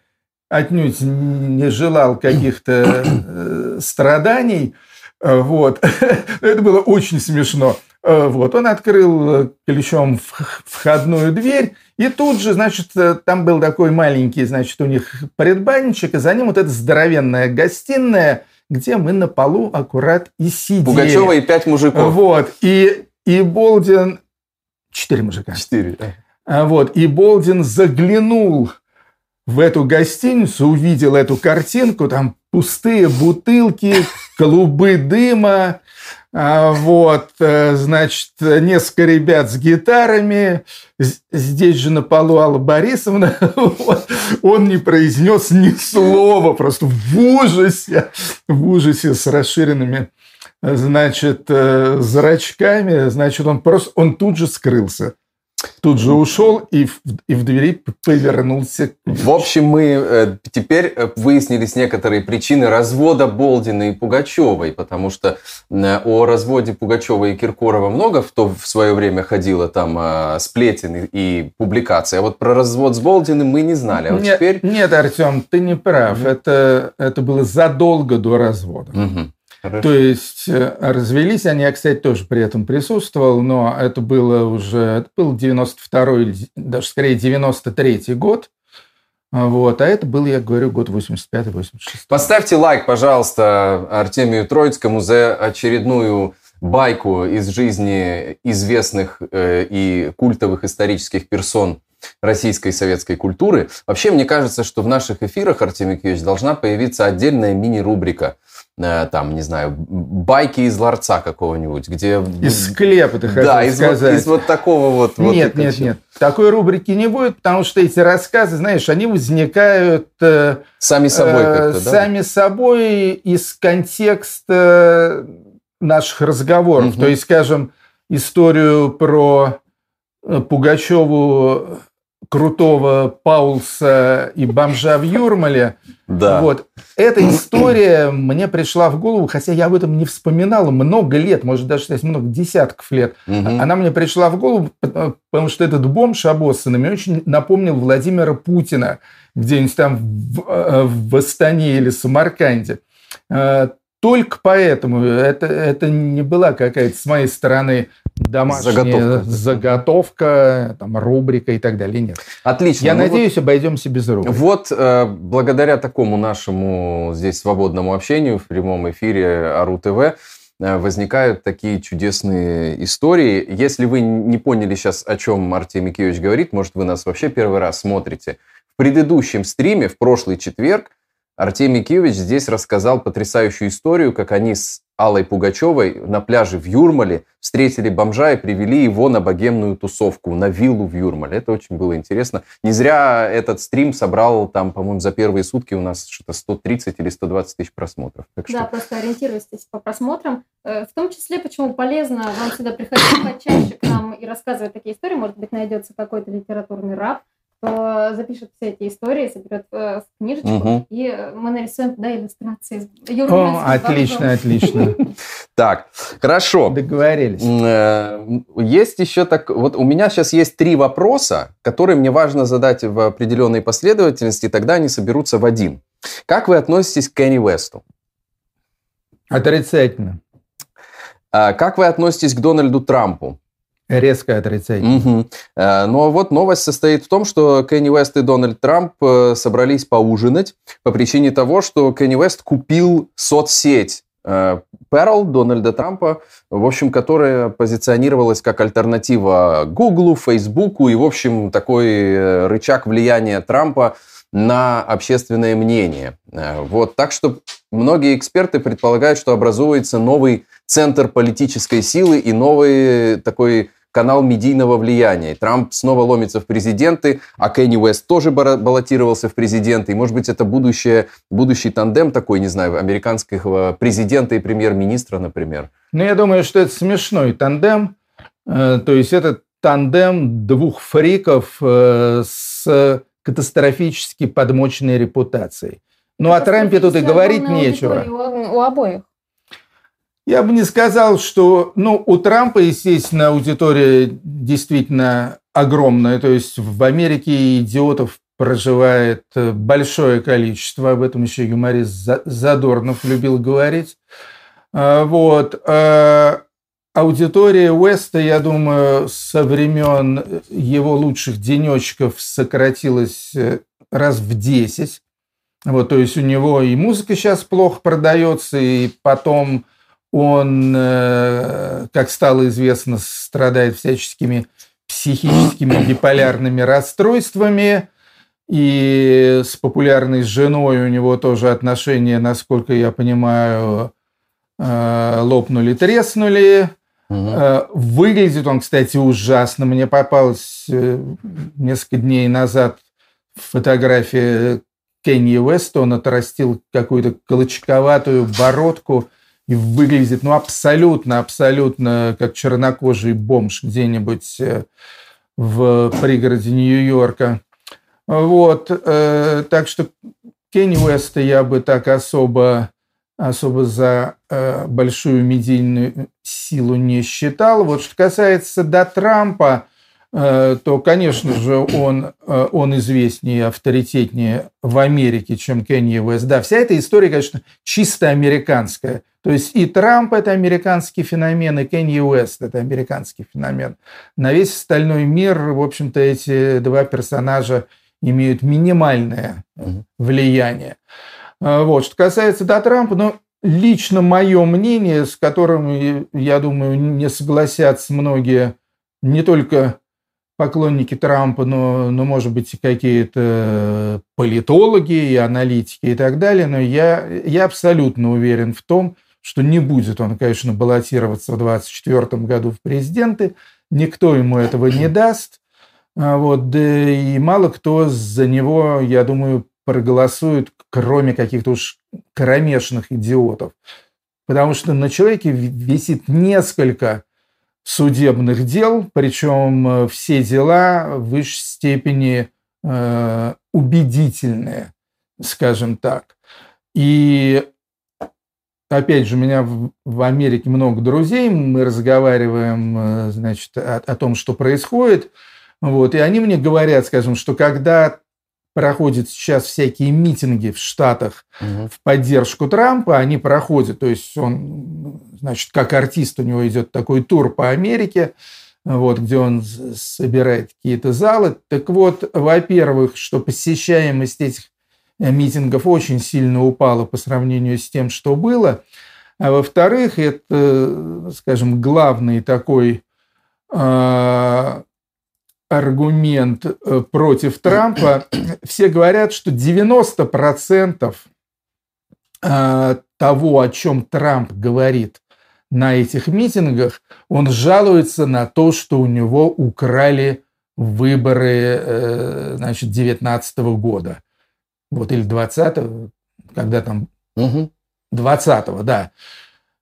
отнюдь не желал каких-то э, страданий. Вот. Это было очень смешно. Вот. Он открыл ключом входную дверь, и тут же, значит, там был такой маленький, значит, у них предбанничек, и за ним вот эта здоровенная гостиная, где мы на полу аккурат и сидели. Пугачева и пять мужиков. Вот. И, и Болдин... Четыре мужика. Четыре. А вот, и Болдин заглянул в эту гостиницу, увидел эту картинку, там пустые бутылки, клубы дыма, а вот, э, значит, несколько ребят с гитарами, здесь же на полу Алла Борисовна, вот, он не произнес ни слова, просто в ужасе, в ужасе с расширенными, значит, э, зрачками, значит, он просто, он тут же скрылся тут же ушел и в, и в двери повернулся. В общем, мы э, теперь э, выяснились некоторые причины развода Болдина и Пугачевой, потому что о разводе Пугачева и Киркорова много в то в свое время ходило там э, сплетен и публикации, а вот про развод с Болдиным мы не знали. А вот нет, теперь... нет, Артем, ты не прав. Это, это было задолго до развода. Mm-hmm. Хорошо. То есть э, развелись они, я, кстати, тоже при этом присутствовал, но это было уже, это был 92-й, даже скорее 93-й год. Вот, а это был, я говорю, год 85-86. Поставьте лайк, пожалуйста, Артемию Троицкому за очередную байку из жизни известных э, и культовых исторических персон российской и советской культуры. Вообще, мне кажется, что в наших эфирах, Артемий Киевич, должна появиться отдельная мини-рубрика – там, не знаю, байки из ларца какого-нибудь, где... Из склепа, ты хотел да, из сказать. Вот, из вот такого вот... Нет, вот нет, нет. Такой рубрики не будет, потому что эти рассказы, знаешь, они возникают... Э, сами собой э, как-то, да? Сами собой из контекста наших разговоров. Угу. То есть, скажем, историю про Пугачеву крутого Паулса и бомжа в Юрмале. Да. Вот. Эта история мне пришла в голову, хотя я об этом не вспоминал много лет, может даже много десятков лет. Угу. Она мне пришла в голову, потому что этот бомж обоссанный мне очень напомнил Владимира Путина где-нибудь там в, э, в Астане или Самарканде. Э, только поэтому это, это не была какая-то с моей стороны домашняя заготовка, заготовка там, рубрика и так далее. Нет. Отлично. Я ну надеюсь, вот, обойдемся без рубрик. Вот э, благодаря такому нашему здесь свободному общению в прямом эфире АРУ ТВ э, возникают такие чудесные истории. Если вы не поняли сейчас, о чем Артемий Киевич говорит, может, вы нас вообще первый раз смотрите. В предыдущем стриме, в прошлый четверг, Артемий Киевич здесь рассказал потрясающую историю, как они с Аллой Пугачевой на пляже в Юрмале встретили бомжа и привели его на богемную тусовку, на виллу в Юрмале. Это очень было интересно. Не зря этот стрим собрал там, по-моему, за первые сутки у нас что-то 130 или 120 тысяч просмотров. Так что... Да, просто ориентируйтесь по просмотрам. Э, в том числе, почему полезно вам сюда приходить почаще к нам и рассказывать такие истории. Может быть, найдется какой-то литературный раб, кто запишет все эти истории, соберет э, книжечку, угу. и мы нарисуем да, иллюстрации. О, отлично, отлично. Так, хорошо. Договорились. Э, есть еще так, вот у меня сейчас есть три вопроса, которые мне важно задать в определенной последовательности, тогда они соберутся в один. Как вы относитесь к Кенни Уэсту? Отрицательно. А как вы относитесь к Дональду Трампу? Резкое отрицание. Угу. Но вот новость состоит в том, что Кенни Уэст и Дональд Трамп э, собрались поужинать по причине того, что Кенни Уэст купил соцсеть Перл Дональда Трампа, в общем, которая позиционировалась как альтернатива Гуглу, Фейсбуку и, в общем, такой э, рычаг влияния Трампа на общественное мнение. Вот, так что многие эксперты предполагают, что образуется новый центр политической силы и новый такой канал медийного влияния. Трамп снова ломится в президенты, а Кенни Уэст тоже баллотировался в президенты. И, может быть, это будущее, будущий тандем такой, не знаю, американского президента и премьер-министра, например. Ну, я думаю, что это смешной тандем. Э, то есть это тандем двух фриков э, с катастрофически подмоченной репутацией. Ну, о Трампе тут и говорить нечего. У, у обоих. Я бы не сказал, что... Ну, у Трампа, естественно, аудитория действительно огромная. То есть в Америке идиотов проживает э, большое количество. Об этом еще юморист Задорнов любил говорить. А, вот. А, аудитория Уэста, я думаю, со времен его лучших денечков сократилась э, раз в 10. Вот, то есть у него и музыка сейчас плохо продается, и потом он, э, как стало известно, страдает всяческими психическими биполярными расстройствами. И с популярной женой у него тоже отношения, насколько я понимаю, э, лопнули, треснули. Угу. Выглядит он, кстати, ужасно. Мне попалась несколько дней назад фотография Кенни Уэста. Он отрастил какую-то колочковатую бородку и выглядит, ну, абсолютно, абсолютно как чернокожий бомж где-нибудь э, в пригороде Нью-Йорка. Вот, э, так что Кенни Уэста я бы так особо, особо за э, большую медийную силу не считал. Вот что касается до Трампа, то, конечно же, он, э, он известнее, авторитетнее в Америке, чем Кенни Уэст. Да, вся эта история, конечно, чисто американская. То есть и Трамп – это американский феномен, и Кенни Уэст – это американский феномен. На весь остальной мир, в общем-то, эти два персонажа имеют минимальное влияние. Э, вот. Что касается до Трампа, ну, лично мое мнение, с которым, я думаю, не согласятся многие не только поклонники Трампа, но, но может быть, какие-то политологи и аналитики и так далее, но я, я абсолютно уверен в том, что не будет он, конечно, баллотироваться в 2024 году в президенты, никто ему этого не даст, а вот, да и мало кто за него, я думаю, проголосует, кроме каких-то уж кромешных идиотов. Потому что на человеке висит несколько судебных дел, причем э, все дела в высшей степени э, убедительные, скажем так. И опять же, у меня в, в Америке много друзей, мы разговариваем, э, значит, о, о том, что происходит, вот, и они мне говорят, скажем, что когда проходят сейчас всякие митинги в Штатах угу. в поддержку Трампа, они проходят, то есть он, значит, как артист у него идет такой тур по Америке, вот, где он собирает какие-то залы. Так вот, во-первых, что посещаемость этих митингов очень сильно упала по сравнению с тем, что было. А во-вторых, это, скажем, главный такой а, аргумент э, против Трампа. Все говорят, что 90% э, того, о чем Трамп говорит на этих митингах, он жалуется на то, что у него украли выборы э, значит, 19 года. Вот, или 20 когда там... Угу. 20 да.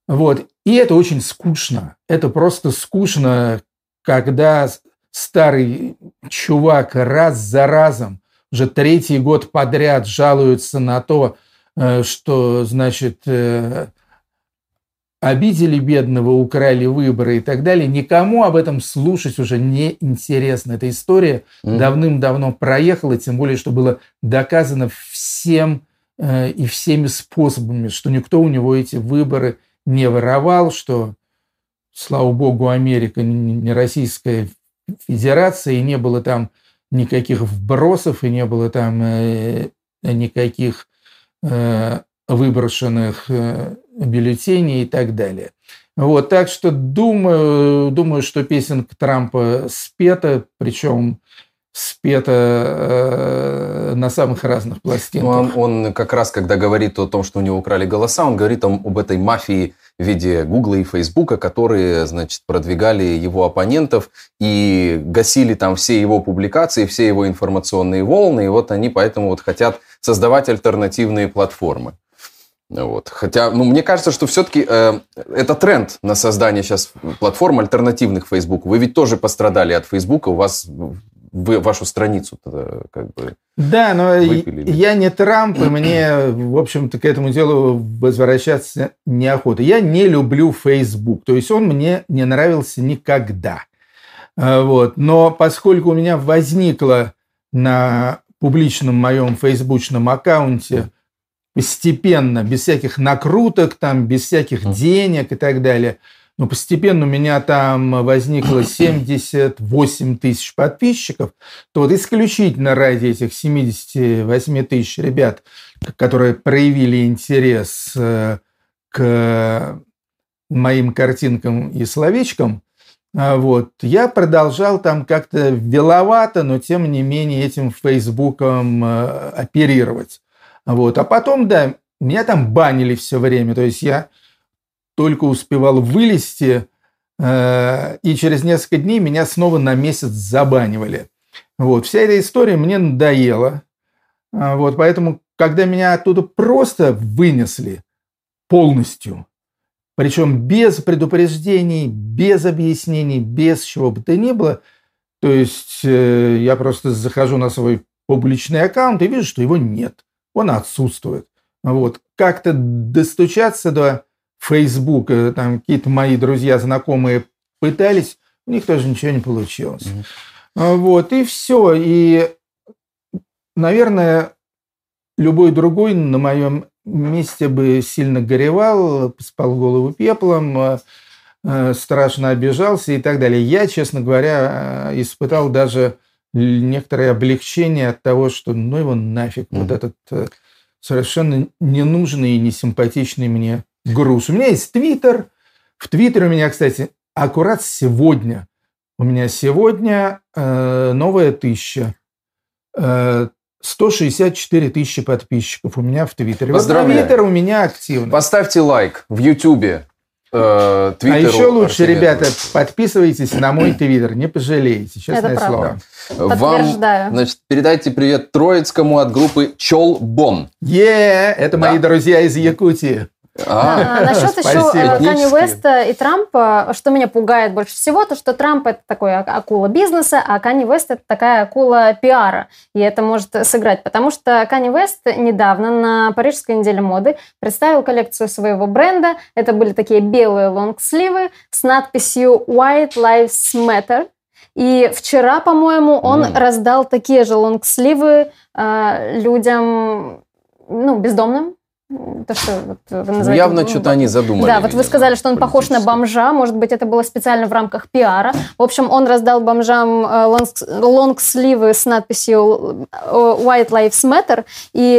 Вот. И это очень скучно. Это просто скучно, когда старый чувак раз за разом, уже третий год подряд жалуется на то, э, что, значит, э, обидели бедного, украли выборы и так далее. Никому об этом слушать уже не интересно. Эта история mm. давным-давно проехала, тем более, что было доказано всем э, и всеми способами, что никто у него эти выборы не воровал, что, слава богу, Америка не российская федерации, не было там никаких вбросов, и не было там э, никаких э, выброшенных э, бюллетеней и так далее. Вот, так что думаю, думаю, что песенка Трампа спета, причем спета э, на самых разных пластинках. Ну, он, он как раз, когда говорит о том, что у него украли голоса, он говорит об, об этой мафии в виде Гугла и Фейсбука, которые, значит, продвигали его оппонентов и гасили там все его публикации, все его информационные волны, и вот они поэтому вот хотят создавать альтернативные платформы. Вот. Хотя, ну, мне кажется, что все-таки э, это тренд на создание сейчас платформ альтернативных Facebook. Вы ведь тоже пострадали от Facebook, у вас вы вашу страницу как бы Да, но выпилили. я не Трамп, и мне, в общем-то, к этому делу возвращаться неохота. Я не люблю Facebook, то есть он мне не нравился никогда. А, вот. Но поскольку у меня возникло на публичном моем фейсбучном аккаунте постепенно, без всяких накруток, там, без всяких денег и так далее – но постепенно у меня там возникло 78 тысяч подписчиков, то вот исключительно ради этих 78 тысяч ребят, которые проявили интерес э, к моим картинкам и словечкам, а вот, я продолжал там как-то веловато, но тем не менее этим Фейсбуком э, оперировать. Вот. А потом, да, меня там банили все время. То есть я только успевал вылезти, э, и через несколько дней меня снова на месяц забанивали. Вот. Вся эта история мне надоела. А, вот. Поэтому, когда меня оттуда просто вынесли полностью, причем без предупреждений, без объяснений, без чего бы то ни было, то есть э, я просто захожу на свой публичный аккаунт и вижу, что его нет, он отсутствует. Вот. Как-то достучаться до Facebook, э, там какие-то мои друзья, знакомые пытались, у них тоже ничего не получилось. Mm-hmm. Вот, и все. И, наверное, любой другой на моем месте бы сильно горевал, спал голову пеплом, э, э, страшно обижался и так далее. Я, честно говоря, испытал даже некоторое облегчение от того, что ну его нафиг, mm-hmm. вот этот совершенно ненужный и несимпатичный мне груз. У меня есть Твиттер. В Твиттере у меня, кстати, аккурат сегодня. У меня сегодня э, новая тысяча. Э, 164 тысячи подписчиков у меня в Твиттере. Поздравляю. Твиттер у меня активный. Поставьте лайк в Ютубе. Э, а еще лучше, ребята, подписывайтесь на мой твиттер, не пожалеете, честное Это слово. Вам, значит, передайте привет Троицкому от группы Чол Бон. Е, это да. мои друзья из Якутии. А, насчет еще Канни Уэста и Трампа, что меня пугает больше всего, то что Трамп это такой акула бизнеса, а Канни Уэст это такая акула пиара. И это может сыграть, потому что Канни Уэст недавно на Парижской неделе моды представил коллекцию своего бренда. Это были такие белые лонгсливы с надписью White Lives Matter. И вчера, по-моему, он mm. раздал такие же лонгсливы э, людям, ну, бездомным, то, что вот вы называете... Ну, явно ну, что-то они задумали. Да, вот вы сказали, что он похож на бомжа. Может быть, это было специально в рамках пиара. В общем, он раздал бомжам э, лонгсливы с надписью э, White Lives Matter, и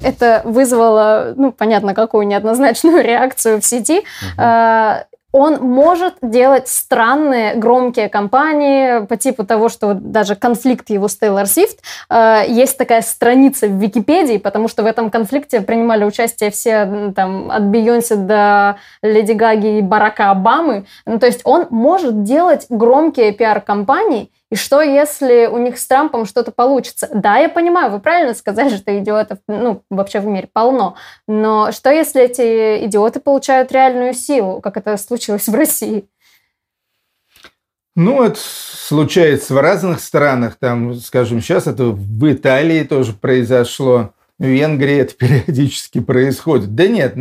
это вызвало, ну, понятно, какую неоднозначную реакцию в сети. Угу он может делать странные, громкие кампании по типу того, что даже конфликт его с Тейлор Свифт. Э, есть такая страница в Википедии, потому что в этом конфликте принимали участие все там, от Бейонсе до Леди Гаги и Барака Обамы. Ну, то есть он может делать громкие пиар-компании, и что, если у них с Трампом что-то получится? Да, я понимаю, вы правильно сказали, что идиотов, ну, вообще в мире полно. Но что, если эти идиоты получают реальную силу, как это случилось в России? Ну, это случается в разных странах. Там, скажем, сейчас это в Италии тоже произошло. В Венгрии это периодически происходит. Да нет,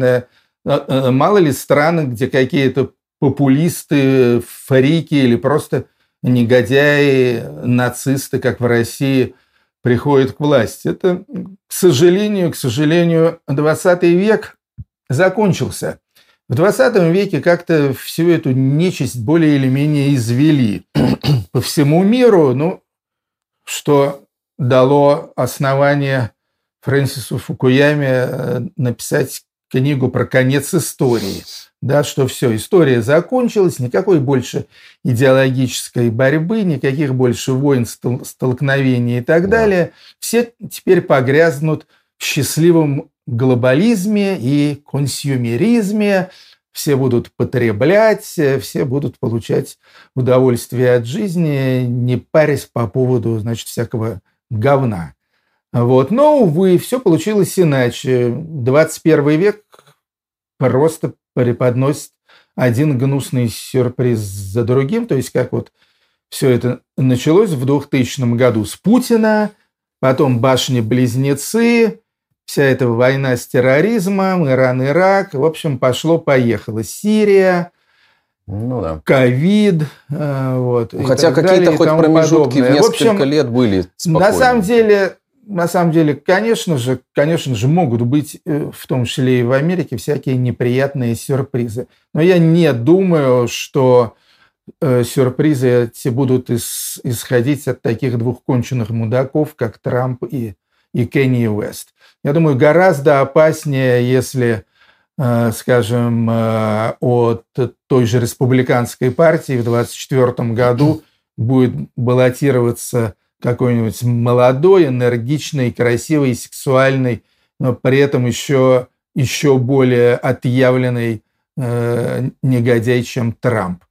мало ли страны, где какие-то популисты, фарики или просто негодяи, нацисты, как в России, приходят к власти. Это, к сожалению, к сожалению, 20 век закончился. В 20 веке как-то всю эту нечисть более или менее извели по всему миру, ну, что дало основание Фрэнсису Фукуяме э, написать книгу про конец истории – да, что все, история закончилась, никакой больше идеологической борьбы, никаких больше войн, столкновений и так да. далее. Все теперь погрязнут в счастливом глобализме и консюмеризме, все будут потреблять, все будут получать удовольствие от жизни, не парясь по поводу, значит, всякого говна. Вот. Но, увы, все получилось иначе. 21 век просто преподносит один гнусный сюрприз за другим. То есть как вот все это началось в 2000 году с Путина, потом башни-близнецы, вся эта война с терроризмом, Иран-Ирак, в общем, пошло-поехало. Сирия, ну да. ковид, э, вот. Хотя какие-то хоть промежутки подобное. в несколько в общем, лет были спокойны. На самом деле, на самом деле, конечно же, конечно же, могут быть, э, в том числе и в Америке, всякие неприятные сюрпризы. Но я не думаю, что э, сюрпризы эти будут исходить от таких двух конченых мудаков, как Трамп и, и Кенни Уэст. Я думаю, гораздо опаснее, если, э, скажем, от той же республиканской партии в 2024 году будет баллотироваться какой-нибудь молодой, энергичный, красивый, сексуальный, но при этом еще, еще более отъявленный э, негодяй, чем Трамп.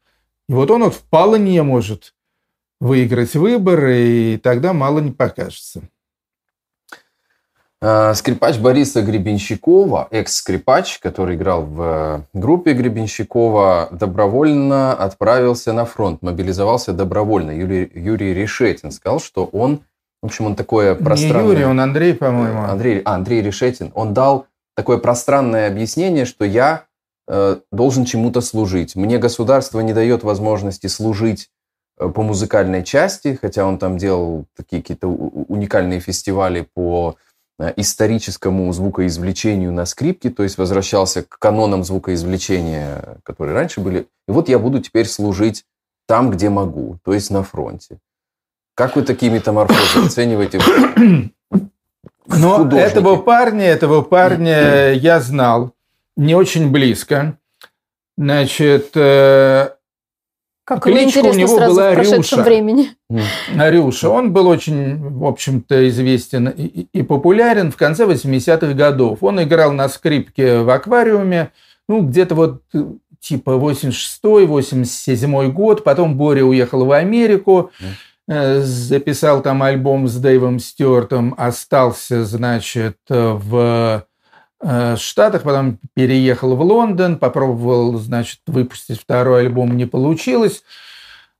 И вот он вот вполне может выиграть выборы, и тогда мало не покажется. А, скрипач Бориса Гребенщикова, экс-скрипач, который играл в э, группе Гребенщикова, добровольно отправился на фронт, мобилизовался добровольно. Юрий, Юрий Решетин сказал, что он, в общем, он такое пространное... Не Юрий, он Андрей, по-моему. Андрей, а, Андрей Решетин. Он дал такое пространное объяснение, что я э, должен чему-то служить. Мне государство не дает возможности служить э, по музыкальной части, хотя он там делал такие какие-то уникальные фестивали по историческому звукоизвлечению на скрипке, то есть возвращался к канонам звукоизвлечения, которые раньше были. И вот я буду теперь служить там, где могу, то есть на фронте. Как вы такие метаморфозы оцениваете? Но этого парня, этого парня я знал не очень близко. Значит, э, как Кличка у него сразу была в Рюша. времени. Рюша. Он был очень, в общем-то, известен и, и популярен в конце 80-х годов. Он играл на скрипке в аквариуме, ну, где-то вот типа 86-й, 87-й год. Потом Боря уехал в Америку, э, записал там альбом с Дэйвом Стюартом, остался, значит, в э, Штатах, потом переехал в Лондон, попробовал, значит, выпустить второй альбом, не получилось.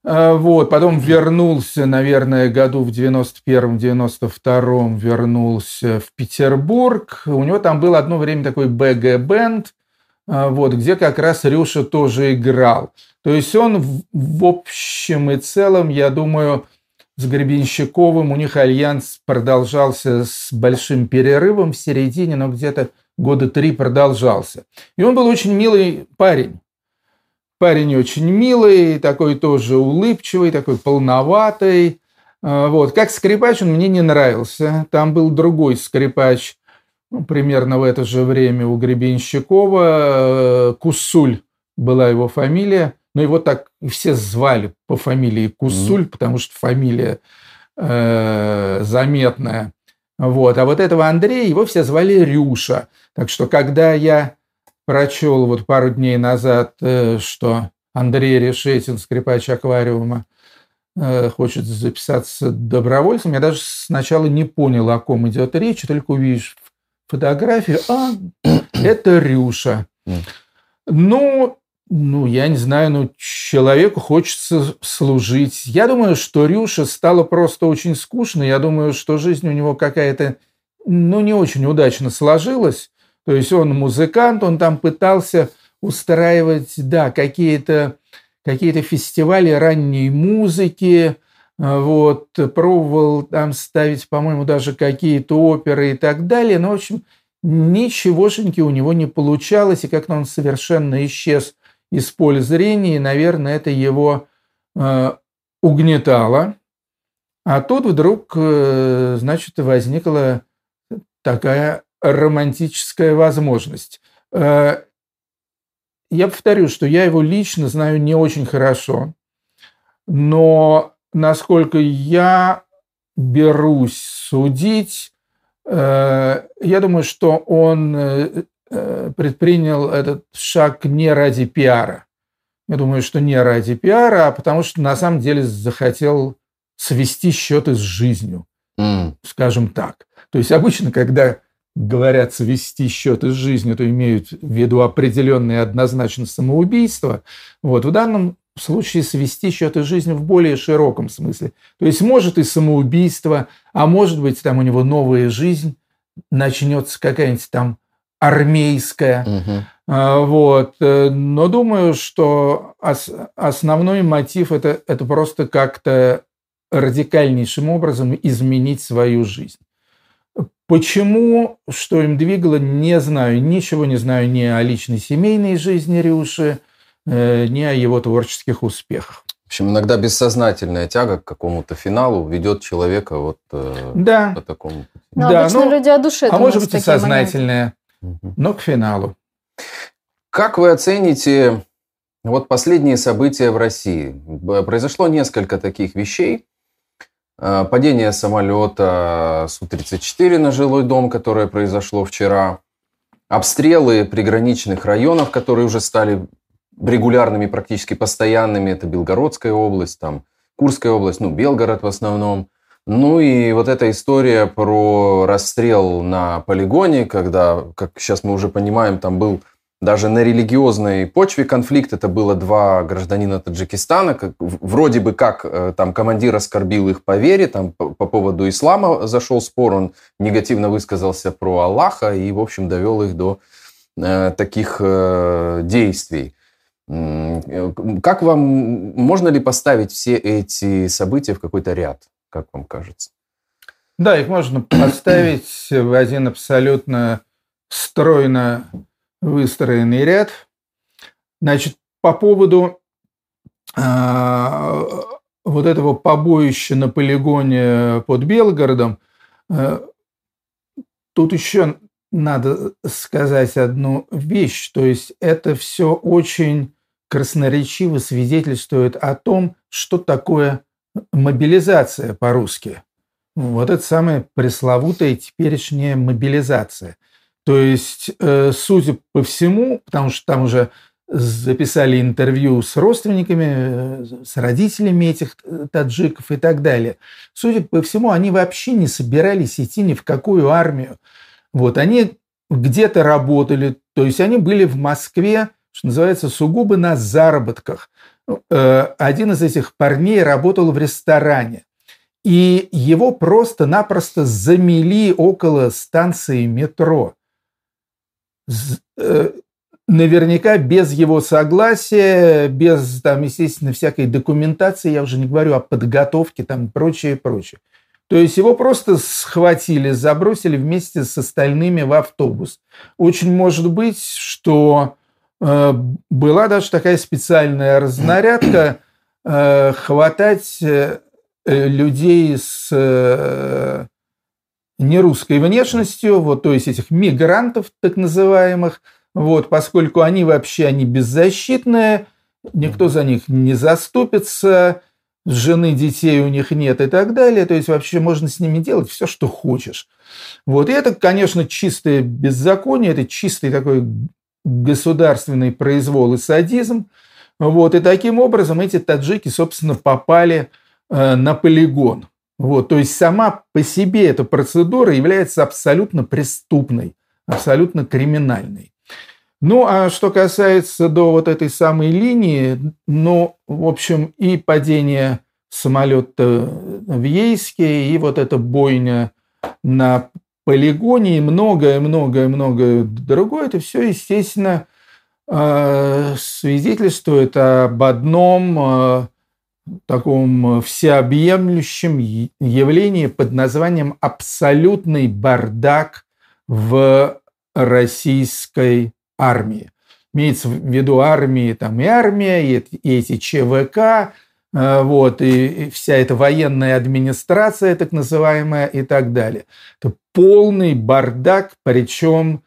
Э, вот, потом вернулся, наверное, году в 91-92 вернулся в Петербург. У него там был одно время такой БГ-бенд, э, вот, где как раз Рюша тоже играл. То есть он в общем и целом, я думаю, с Гребенщиковым у них альянс продолжался с большим перерывом в середине, но где-то года три продолжался. И он был очень милый парень. Парень очень милый, такой тоже улыбчивый, такой полноватый. А, вот. Как скрипач он мне не нравился. Там был другой скрипач, ну, примерно в это же время у Гребенщикова. Э, Кусуль была его фамилия но его так все звали по фамилии Кусуль, mm-hmm. потому что фамилия э, заметная. Вот. А вот этого Андрея, его все звали Рюша. Так что, когда я прочел вот пару дней назад, э, что Андрей Решетин, скрипач аквариума, э, хочет записаться добровольцем, я даже сначала не понял, о ком идет речь, только увидишь фотографию, а, это Рюша. Ну, ну, я не знаю, ну, человеку хочется служить. Я думаю, что Рюша стало просто очень скучно. Я думаю, что жизнь у него какая-то, ну, не очень удачно сложилась. То есть он музыкант, он там пытался устраивать, да, какие-то какие фестивали ранней музыки, вот, пробовал там ставить, по-моему, даже какие-то оперы и так далее. Но, в общем, ничегошеньки у него не получалось, и как-то он совершенно исчез – из поля зрения, и, наверное, это его э, угнетало. А тут вдруг, э, значит, возникла такая романтическая возможность. Э, я повторю, что я его лично знаю не очень хорошо, но насколько я берусь судить, я думаю, что он Э, предпринял этот шаг не ради пиара. Я думаю, что не ради пиара, а потому что на самом деле захотел свести счеты с жизнью, mm. скажем так. То есть обычно, когда говорят свести счеты с жизнью, то имеют в виду определенное однозначно самоубийство. Вот в данном случае свести счеты с жизнью в более широком смысле. То есть может и самоубийство, а может быть там у него новая жизнь, начнется какая-нибудь там армейская. Угу. Вот. Э, но думаю, что основной мотив это, это просто как-то радикальнейшим образом изменить свою жизнь. Почему, что им двигало, не знаю. Ничего не знаю ни о личной семейной жизни Рюши, э, ни о его творческих успехах. В общем, иногда бессознательная тяга к какому-то финалу ведет человека вот э, да. по такому пути. Но да, обычно ну, люди о душе А может быть и сознательная. Моменты но к финалу. Как вы оцените вот последние события в России? Произошло несколько таких вещей. А, падение самолета Су-34 на жилой дом, которое произошло вчера. Обстрелы приграничных районов, которые уже стали регулярными, практически постоянными. Это Белгородская область, там Курская область, ну, Белгород в основном. Ну и вот эта история про расстрел на полигоне, когда, как сейчас мы уже понимаем, там был даже на религиозной почве конфликт. Это было два гражданина Таджикистана. Как, вроде бы как э, там командир оскорбил их по вере, там по, по поводу ислама зашел спор, он негативно высказался про Аллаха и, в общем, довел их до э, таких э, действий. Э, как вам, можно ли поставить все эти события в какой-то ряд? Как вам кажется? Да, их можно поставить в один абсолютно стройно выстроенный ряд. Значит, по поводу э, вот этого побоища на полигоне под Белгородом, э, тут еще надо сказать одну вещь, то есть это все очень красноречиво свидетельствует о том, что такое мобилизация по-русски. Вот это самая пресловутая теперешняя мобилизация. То есть, э, судя по всему, потому что там уже записали интервью с родственниками, э, с родителями этих таджиков и так далее. Судя по всему, они вообще не собирались идти ни в какую армию. Вот, они где-то работали, то есть они были в Москве, что называется, сугубо на заработках. Э, один из этих парней работал в ресторане, и его просто-напросто замели около станции метро. Э, наверняка без его согласия, без, там, естественно, всякой документации, я уже не говорю о подготовке, там, прочее, прочее. То есть его просто схватили, забросили вместе с остальными в автобус. Очень может быть, что была даже такая специальная разнарядка э, хватать э, людей с э, нерусской внешностью, вот, то есть этих мигрантов так называемых, вот, поскольку они вообще они беззащитные, никто за них не заступится, жены, детей у них нет и так далее. То есть вообще можно с ними делать все, что хочешь. Вот. И это, конечно, чистое беззаконие, это чистый такой государственный произвол и садизм. Вот. И таким образом эти таджики, собственно, попали э, на полигон. Вот. То есть сама по себе эта процедура является абсолютно преступной, абсолютно криминальной. Ну, а что касается до вот этой самой линии, ну, в общем, и падение самолета в Ейске, и вот эта бойня на полигоне, и многое-многое-многое другое, это все, естественно, а, свидетельствует об одном а, таком всеобъемлющем явлении под названием абсолютный бардак в российской армии. Имеется в виду армии, там и армия, и, эти ЧВК, э, вот, и вся эта военная администрация, так называемая, и так далее. Это полный бардак, причем,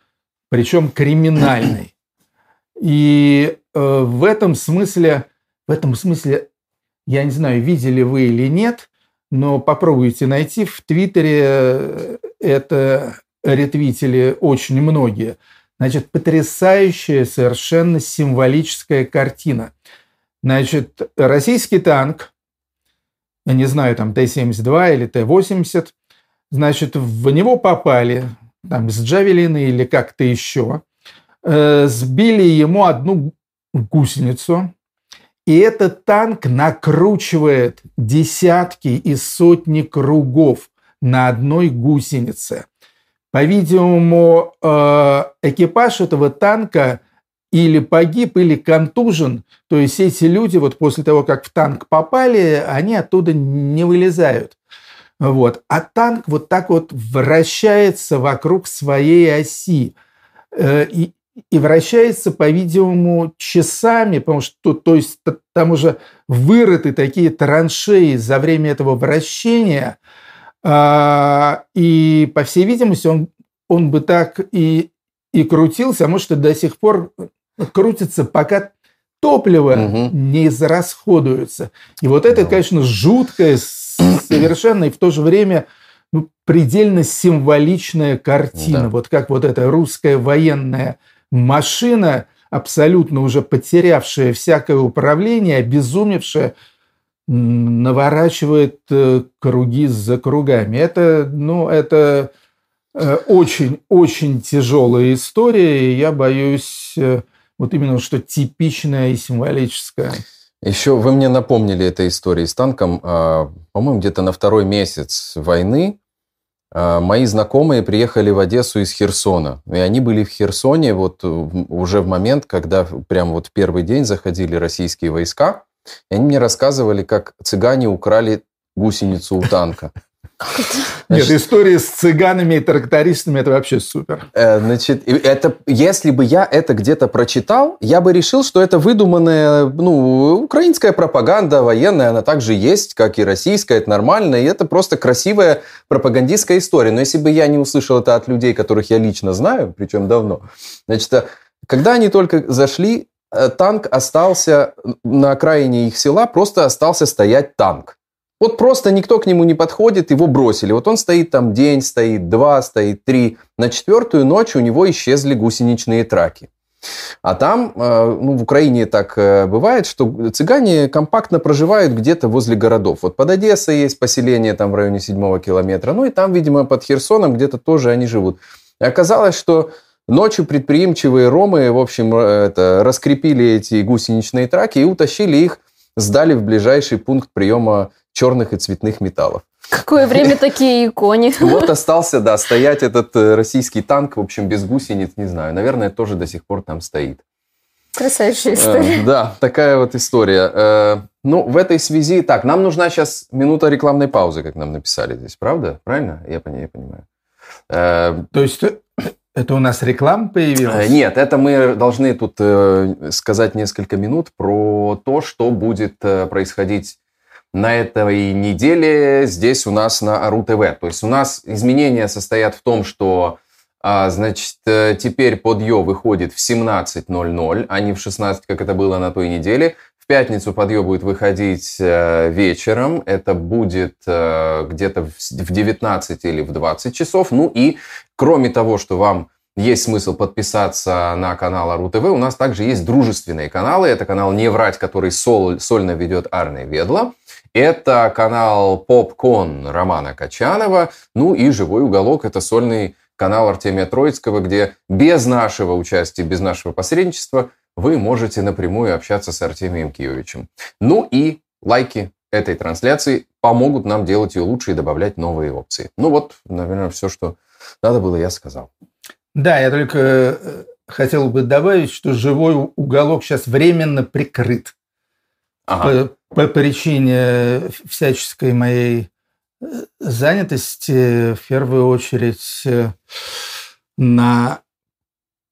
причем криминальный. И э, в этом смысле, в этом смысле, я не знаю, видели вы или нет, но попробуйте найти в Твиттере э, это ретвитили очень многие – Значит, потрясающая, совершенно символическая картина. Значит, российский танк, я не знаю, там Т-72 или Т-80, значит, в него попали там с Джавелины или как-то еще, э, сбили ему одну гусеницу, и этот танк накручивает десятки и сотни кругов на одной гусенице. По-видимому, э, экипаж этого танка или погиб, или контужен. То есть эти люди вот после того, как в танк попали, они оттуда не вылезают. Вот. А танк вот так вот вращается вокруг своей оси. Э, и, и вращается, по-видимому, часами, потому что то есть там уже вырыты такие траншеи за время этого вращения – а, и, по всей видимости, он, он бы так и, и крутился, а может, и до сих пор крутится, пока топливо угу. не израсходуется. И вот это, конечно, жуткая, совершенно и в то же время ну, предельно символичная картина. Да. Вот как вот эта русская военная машина, абсолютно уже потерявшая всякое управление, обезумевшая, наворачивает э, круги за кругами. Это, ну, это очень-очень э, тяжелая история, и я боюсь, э, вот именно что типичная и символическая. Еще вы мне напомнили этой истории с танком. А, по-моему, где-то на второй месяц войны а, мои знакомые приехали в Одессу из Херсона. И они были в Херсоне вот уже в момент, когда прям вот первый день заходили российские войска. И они мне рассказывали, как цыгане украли гусеницу у танка. Значит, Нет, истории с цыганами и трактористами – это вообще супер. Э, значит, это, если бы я это где-то прочитал, я бы решил, что это выдуманная, ну, украинская пропаганда военная, она также есть, как и российская, это нормально, и это просто красивая пропагандистская история. Но если бы я не услышал это от людей, которых я лично знаю, причем давно, значит, э, когда они только зашли, Э, танк остался на окраине их села, просто остался стоять танк. Вот просто никто к нему не подходит, его бросили. Вот он стоит там день, стоит два, стоит три. На четвертую ночь у него исчезли гусеничные траки. А там, э, ну, в Украине так э, бывает, что цыгане компактно проживают где-то возле городов. Вот под Одессой есть поселение там в районе седьмого километра. Ну и там, видимо, под Херсоном где-то тоже они живут. И оказалось, что Ночью предприимчивые ромы, в общем, это, раскрепили эти гусеничные траки и утащили их, сдали в ближайший пункт приема черных и цветных металлов. Какое время такие иконы. Вот остался, да, стоять этот э, российский танк, в общем, без гусениц, не знаю. Наверное, тоже до сих пор там стоит. История. Э, да, такая вот история. Э, ну, в этой связи... Так, нам нужна сейчас минута рекламной паузы, как нам написали здесь, правда? Правильно? Я, я понимаю. То есть это у нас реклама появилась? Нет, это мы должны тут сказать несколько минут про то, что будет происходить на этой неделе здесь у нас на АРУ ТВ. То есть у нас изменения состоят в том, что а, значит, э, теперь подъё выходит в 17.00, а не в 16, как это было на той неделе. В пятницу подъё будет выходить э, вечером. Это будет э, где-то в 19 или в 20 часов. Ну и кроме того, что вам есть смысл подписаться на канал Ару ТВ. У нас также есть дружественные каналы. Это канал «Не врать», который соль, сольно ведет Арне Ведла. Это канал «Попкон» Романа Качанова. Ну и «Живой уголок» — это сольный канал Артемия Троицкого, где без нашего участия, без нашего посредничества вы можете напрямую общаться с Артемием Киевичем. Ну и лайки этой трансляции помогут нам делать ее лучше и добавлять новые опции. Ну вот, наверное, все, что надо было, я сказал. Да, я только э, хотел бы добавить, что живой уголок сейчас временно прикрыт. Ага. По, причине всяческой моей занятости в первую очередь э, на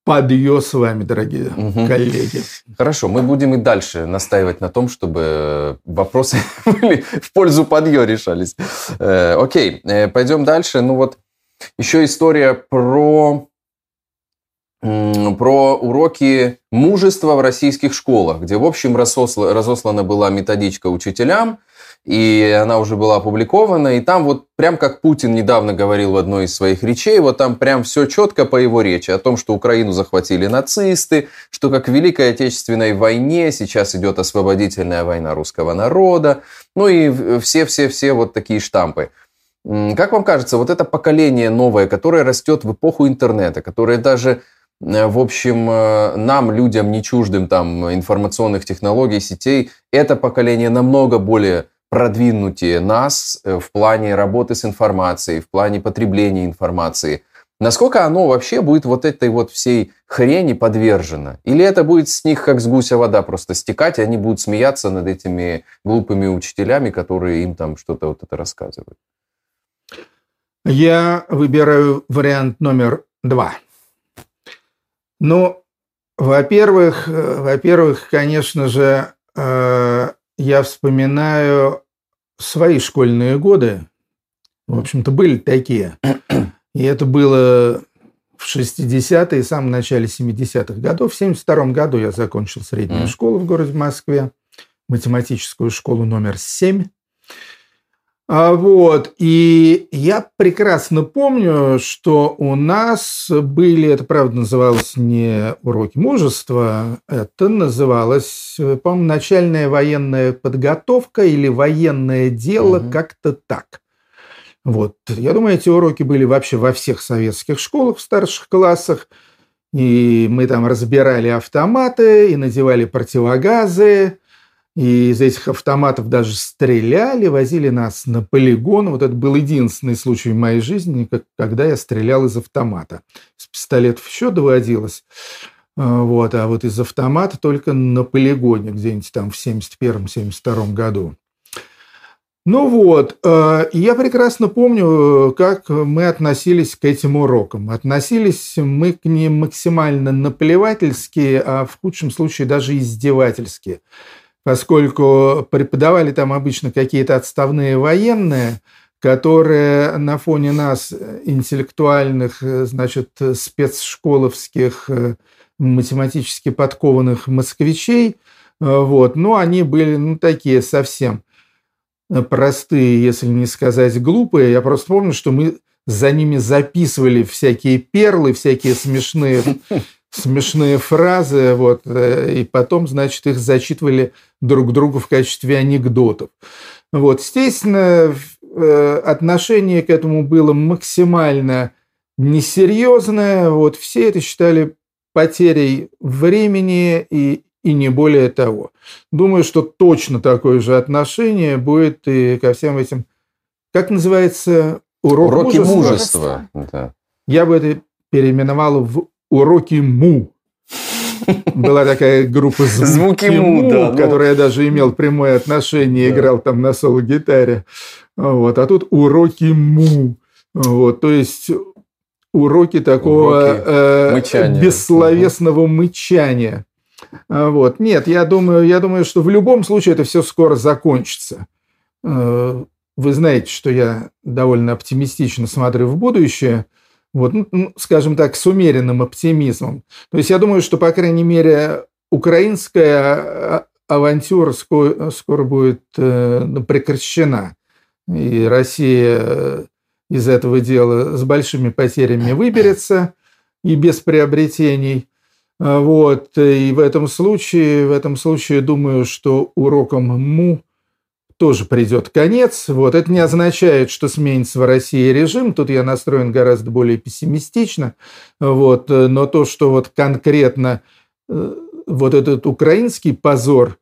подъё с вами, дорогие угу. коллеги. Хорошо, мы будем и дальше настаивать на том, чтобы вопросы были в пользу подъё решались. Э, окей, э, пойдем дальше. Ну вот еще история про про уроки мужества в российских школах, где, в общем, разослана была методичка учителям, и она уже была опубликована, и там вот прям как Путин недавно говорил в одной из своих речей, вот там прям все четко по его речи о том, что Украину захватили нацисты, что как в Великой Отечественной войне сейчас идет освободительная война русского народа, ну и все-все-все вот такие штампы. Как вам кажется, вот это поколение новое, которое растет в эпоху интернета, которое даже в общем, э, нам, людям, не чуждым там информационных технологий, сетей, это поколение намного более продвинутее нас э, в плане работы с информацией, в плане потребления информации. Насколько оно вообще будет вот этой вот всей хрени подвержено? Или это будет с них как с гуся вода просто стекать, и они будут смеяться над этими глупыми учителями, которые им там что-то вот это рассказывают? Я выбираю вариант номер два. Ну, во-первых, э, во-первых, конечно же, э, я вспоминаю свои школьные годы. В общем-то, были такие. И это было в 60-е, в самом начале 70-х годов. В 72 году я закончил среднюю школу в городе Москве, математическую школу номер 7. А вот, и я прекрасно помню, что у нас были, это правда называлось не уроки мужества, это называлось, по-моему, начальная военная подготовка или военное дело, угу. как-то так. Вот. Я думаю, эти уроки были вообще во всех советских школах в старших классах. И мы там разбирали автоматы и надевали противогазы, и из этих автоматов даже стреляли, возили нас на полигон. Вот это был единственный случай в моей жизни, когда я стрелял из автомата. С пистолетов еще доводилось. А, вот, а вот из автомата только на полигоне где-нибудь там в 71-72 году. Ну вот, а, я прекрасно помню, как мы относились к этим урокам. Относились мы к ним максимально наплевательски, а в худшем случае даже издевательски поскольку преподавали там обычно какие-то отставные военные, которые на фоне нас, интеллектуальных, значит, спецшколовских, математически подкованных москвичей, вот, но они были, ну, такие совсем простые, если не сказать глупые. Я просто помню, что мы за ними записывали всякие перлы, всякие смешные смешные фразы, вот, э, и потом, значит, их зачитывали друг другу в качестве анекдотов. Вот, естественно, э, отношение к этому было максимально несерьезное. Вот все это считали потерей времени и, и не более того. Думаю, что точно такое же отношение будет и ко всем этим, как называется, урок уроки мужества. мужества. Да. Я бы это переименовал в уроки му. Была такая группа «Звуки Му», да, ну... которая даже имел прямое отношение, играл там на соло-гитаре. Вот. А тут «Уроки Му». Вот. То есть уроки такого уроки э, мычания. бессловесного угу. мычания. А, вот. Нет, я думаю, я думаю, что в любом случае это все скоро закончится. Э, вы знаете, что я довольно оптимистично смотрю в будущее – вот, ну, ну, скажем так, с умеренным оптимизмом. То есть я думаю, что, по крайней мере, украинская а, авантюра скоро, будет э, ну, прекращена. И Россия э, из этого дела с большими потерями выберется и без приобретений. Вот. И в этом случае, в этом случае, думаю, что уроком МУ тоже придет конец. Вот. Это не означает, что сменится в России режим. Тут я настроен гораздо более пессимистично. Вот. Но то, что вот конкретно э, вот этот украинский позор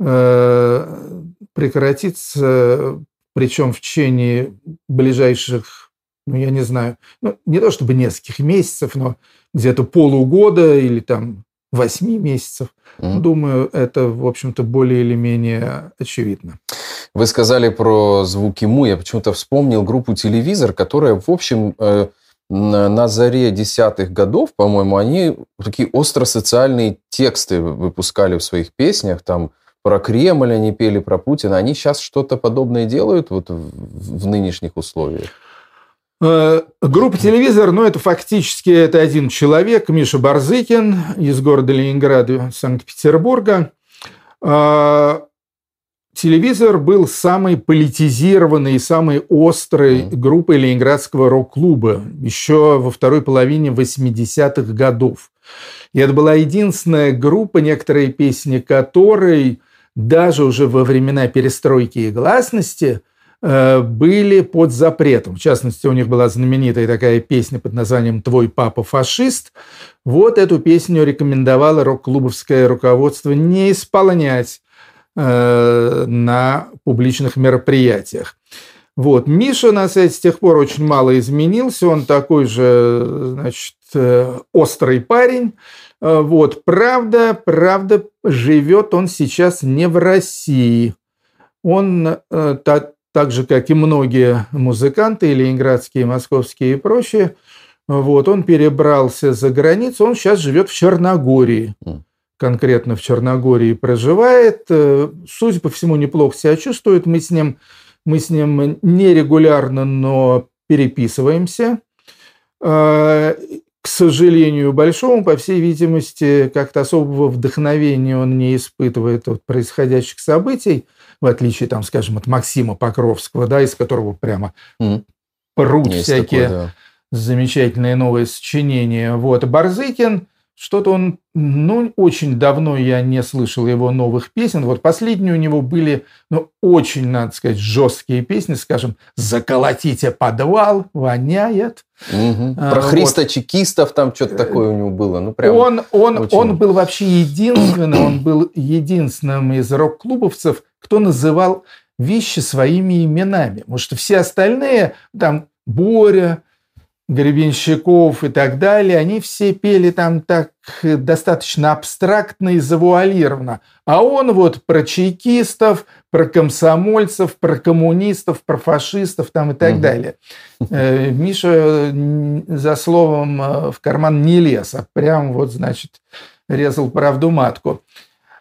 э, прекратится, причем в течение ближайших, ну, я не знаю, ну, не то чтобы нескольких месяцев, но где-то полугода или там восьми месяцев. Mm. Думаю, это, в общем-то, более или менее очевидно. Вы сказали про звуки Му. Я почему-то вспомнил группу «Телевизор», которая, в общем, э, на заре десятых годов, по-моему, они такие остро-социальные тексты выпускали в своих песнях, там про Кремль они пели, про Путина. Они сейчас что-то подобное делают вот в, нынешних условиях? Э, группа «Телевизор», ну, это фактически это один человек, Миша Барзыкин из города Ленинграда, Санкт-Петербурга. Телевизор был самой политизированной и самой острой группой ленинградского рок-клуба еще во второй половине 80-х годов. И это была единственная группа, некоторые песни которой даже уже во времена перестройки и гласности э, были под запретом. В частности, у них была знаменитая такая песня под названием «Твой папа фашист». Вот эту песню рекомендовало рок-клубовское руководство не исполнять на публичных мероприятиях. Вот. Миша на сайте с тех пор очень мало изменился. Он такой же, значит, э, острый парень. Э, вот. Правда, правда, живет он сейчас не в России. Он так, так же, как и многие музыканты, и ленинградские, и московские и прочие, вот, он перебрался за границу, он сейчас живет в Черногории конкретно в Черногории проживает. Э, судя по всему, неплохо себя чувствует. Мы с ним, мы с ним нерегулярно, но переписываемся. Э, к сожалению, большому, по всей видимости, как-то особого вдохновения он не испытывает от происходящих событий, в отличие, там, скажем, от Максима Покровского, да, из которого прямо mm. прут Есть всякие такое, да. замечательные новые сочинения. Вот. Барзыкин – что-то он, ну, очень давно я не слышал его новых песен. Вот последние у него были, ну, очень, надо сказать, жесткие песни, скажем, «Заколотите подвал», «Воняет». Угу. Про а, Христа вот. Чекистов там что-то такое у него было. Ну, прям он, он, очень... он был вообще единственным, он был единственным из рок-клубовцев, кто называл вещи своими именами. Потому что все остальные, там, Боря, Гребенщиков и так далее, они все пели там так достаточно абстрактно и завуалированно. А он вот про чайкистов, про комсомольцев, про коммунистов, про фашистов там и так угу. далее. Э, Миша за словом э, в карман не лез, а прям вот, значит, резал правду матку.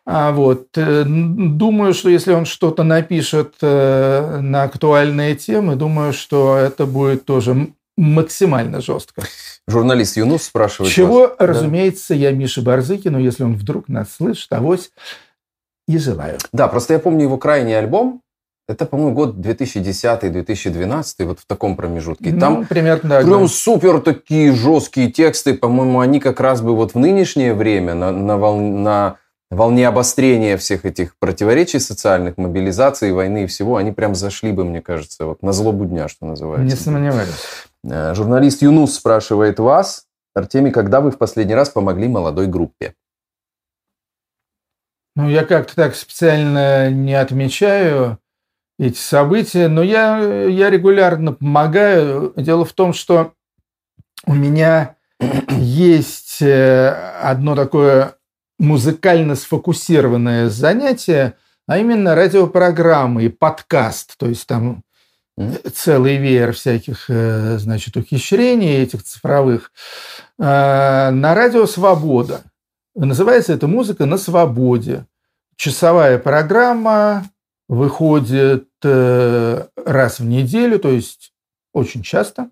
А вот, э, думаю, что если он что-то напишет на актуальные темы, думаю, что это будет тоже максимально жестко. Журналист Юнус спрашивает Чего, вас. разумеется, да? я Миша Барзыкину, если он вдруг нас слышит, авось и желаю. Да, просто я помню его крайний альбом, это, по-моему, год 2010-2012, вот в таком промежутке. Ну, Там примерно, прям да. супер такие жесткие тексты, по-моему, они как раз бы вот в нынешнее время на, на, вол, на волне обострения всех этих противоречий социальных, мобилизации, войны и всего, они прям зашли бы, мне кажется, вот на злобу дня, что называется. Не сомневаюсь. Э, журналист Юнус спрашивает вас, Артемий, когда вы в последний раз помогли молодой группе? Ну, я как-то так специально не отмечаю эти события, но я, я регулярно помогаю. Дело в том, что у меня есть э, одно такое музыкально сфокусированное занятие, а именно радиопрограммы и подкаст. То есть там целый веер всяких, э, значит, ухищрений этих цифровых. А, на радио «Свобода». Называется это «Музыка на свободе». Часовая программа выходит э, раз в неделю, то есть очень часто.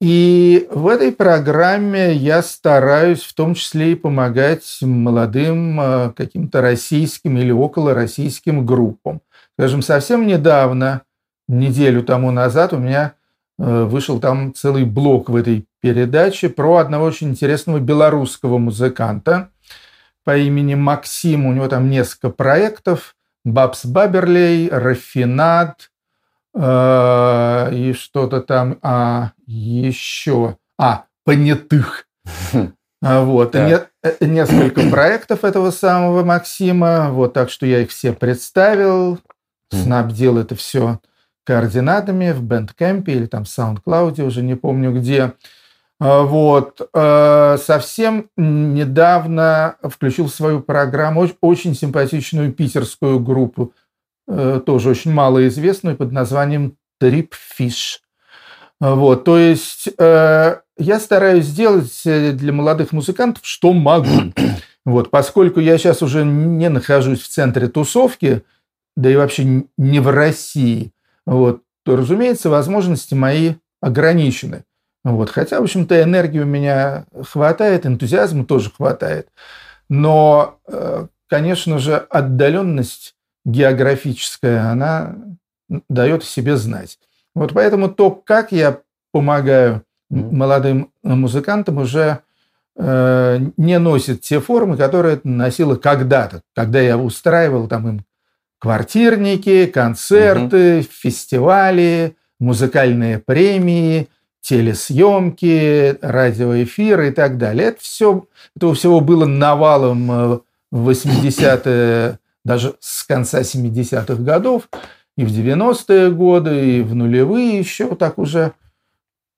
И в этой программе я стараюсь в том числе и помогать молодым э, каким-то российским или около российским группам. Скажем, совсем недавно, неделю тому назад, у меня э, вышел там целый блок в этой передаче про одного очень интересного белорусского музыканта по имени Максим. У него там несколько проектов. Бабс Баберлей, Рафинат, Э, и что-то там а, еще. А, понятых. А, вот. Да. Не, э, несколько проектов этого самого Максима. Вот, так что я их все представил, снабдил это все координатами в Bandcamp или там в SoundCloud, уже не помню где. А, вот. Э, совсем недавно включил свою программу очень симпатичную питерскую группу Э, тоже очень малоизвестную под названием Tripfish. Вот, то есть э, я стараюсь сделать для молодых музыкантов, что могу. Вот, поскольку я сейчас уже не нахожусь в центре тусовки, да и вообще не в России, вот, то, разумеется, возможности мои ограничены. Вот, хотя, в общем-то, энергии у меня хватает, энтузиазма тоже хватает. Но, конечно же, отдаленность географическая, она дает себе знать. Вот поэтому то, как я помогаю молодым музыкантам, уже э, не носит те формы, которые это носило когда-то, когда я устраивал там им квартирники, концерты, угу. фестивали, музыкальные премии, телесъемки, радиоэфиры и так далее. Это все, этого всего было навалом э, в 80-е даже с конца 70-х годов, и в 90-е годы, и в нулевые еще так уже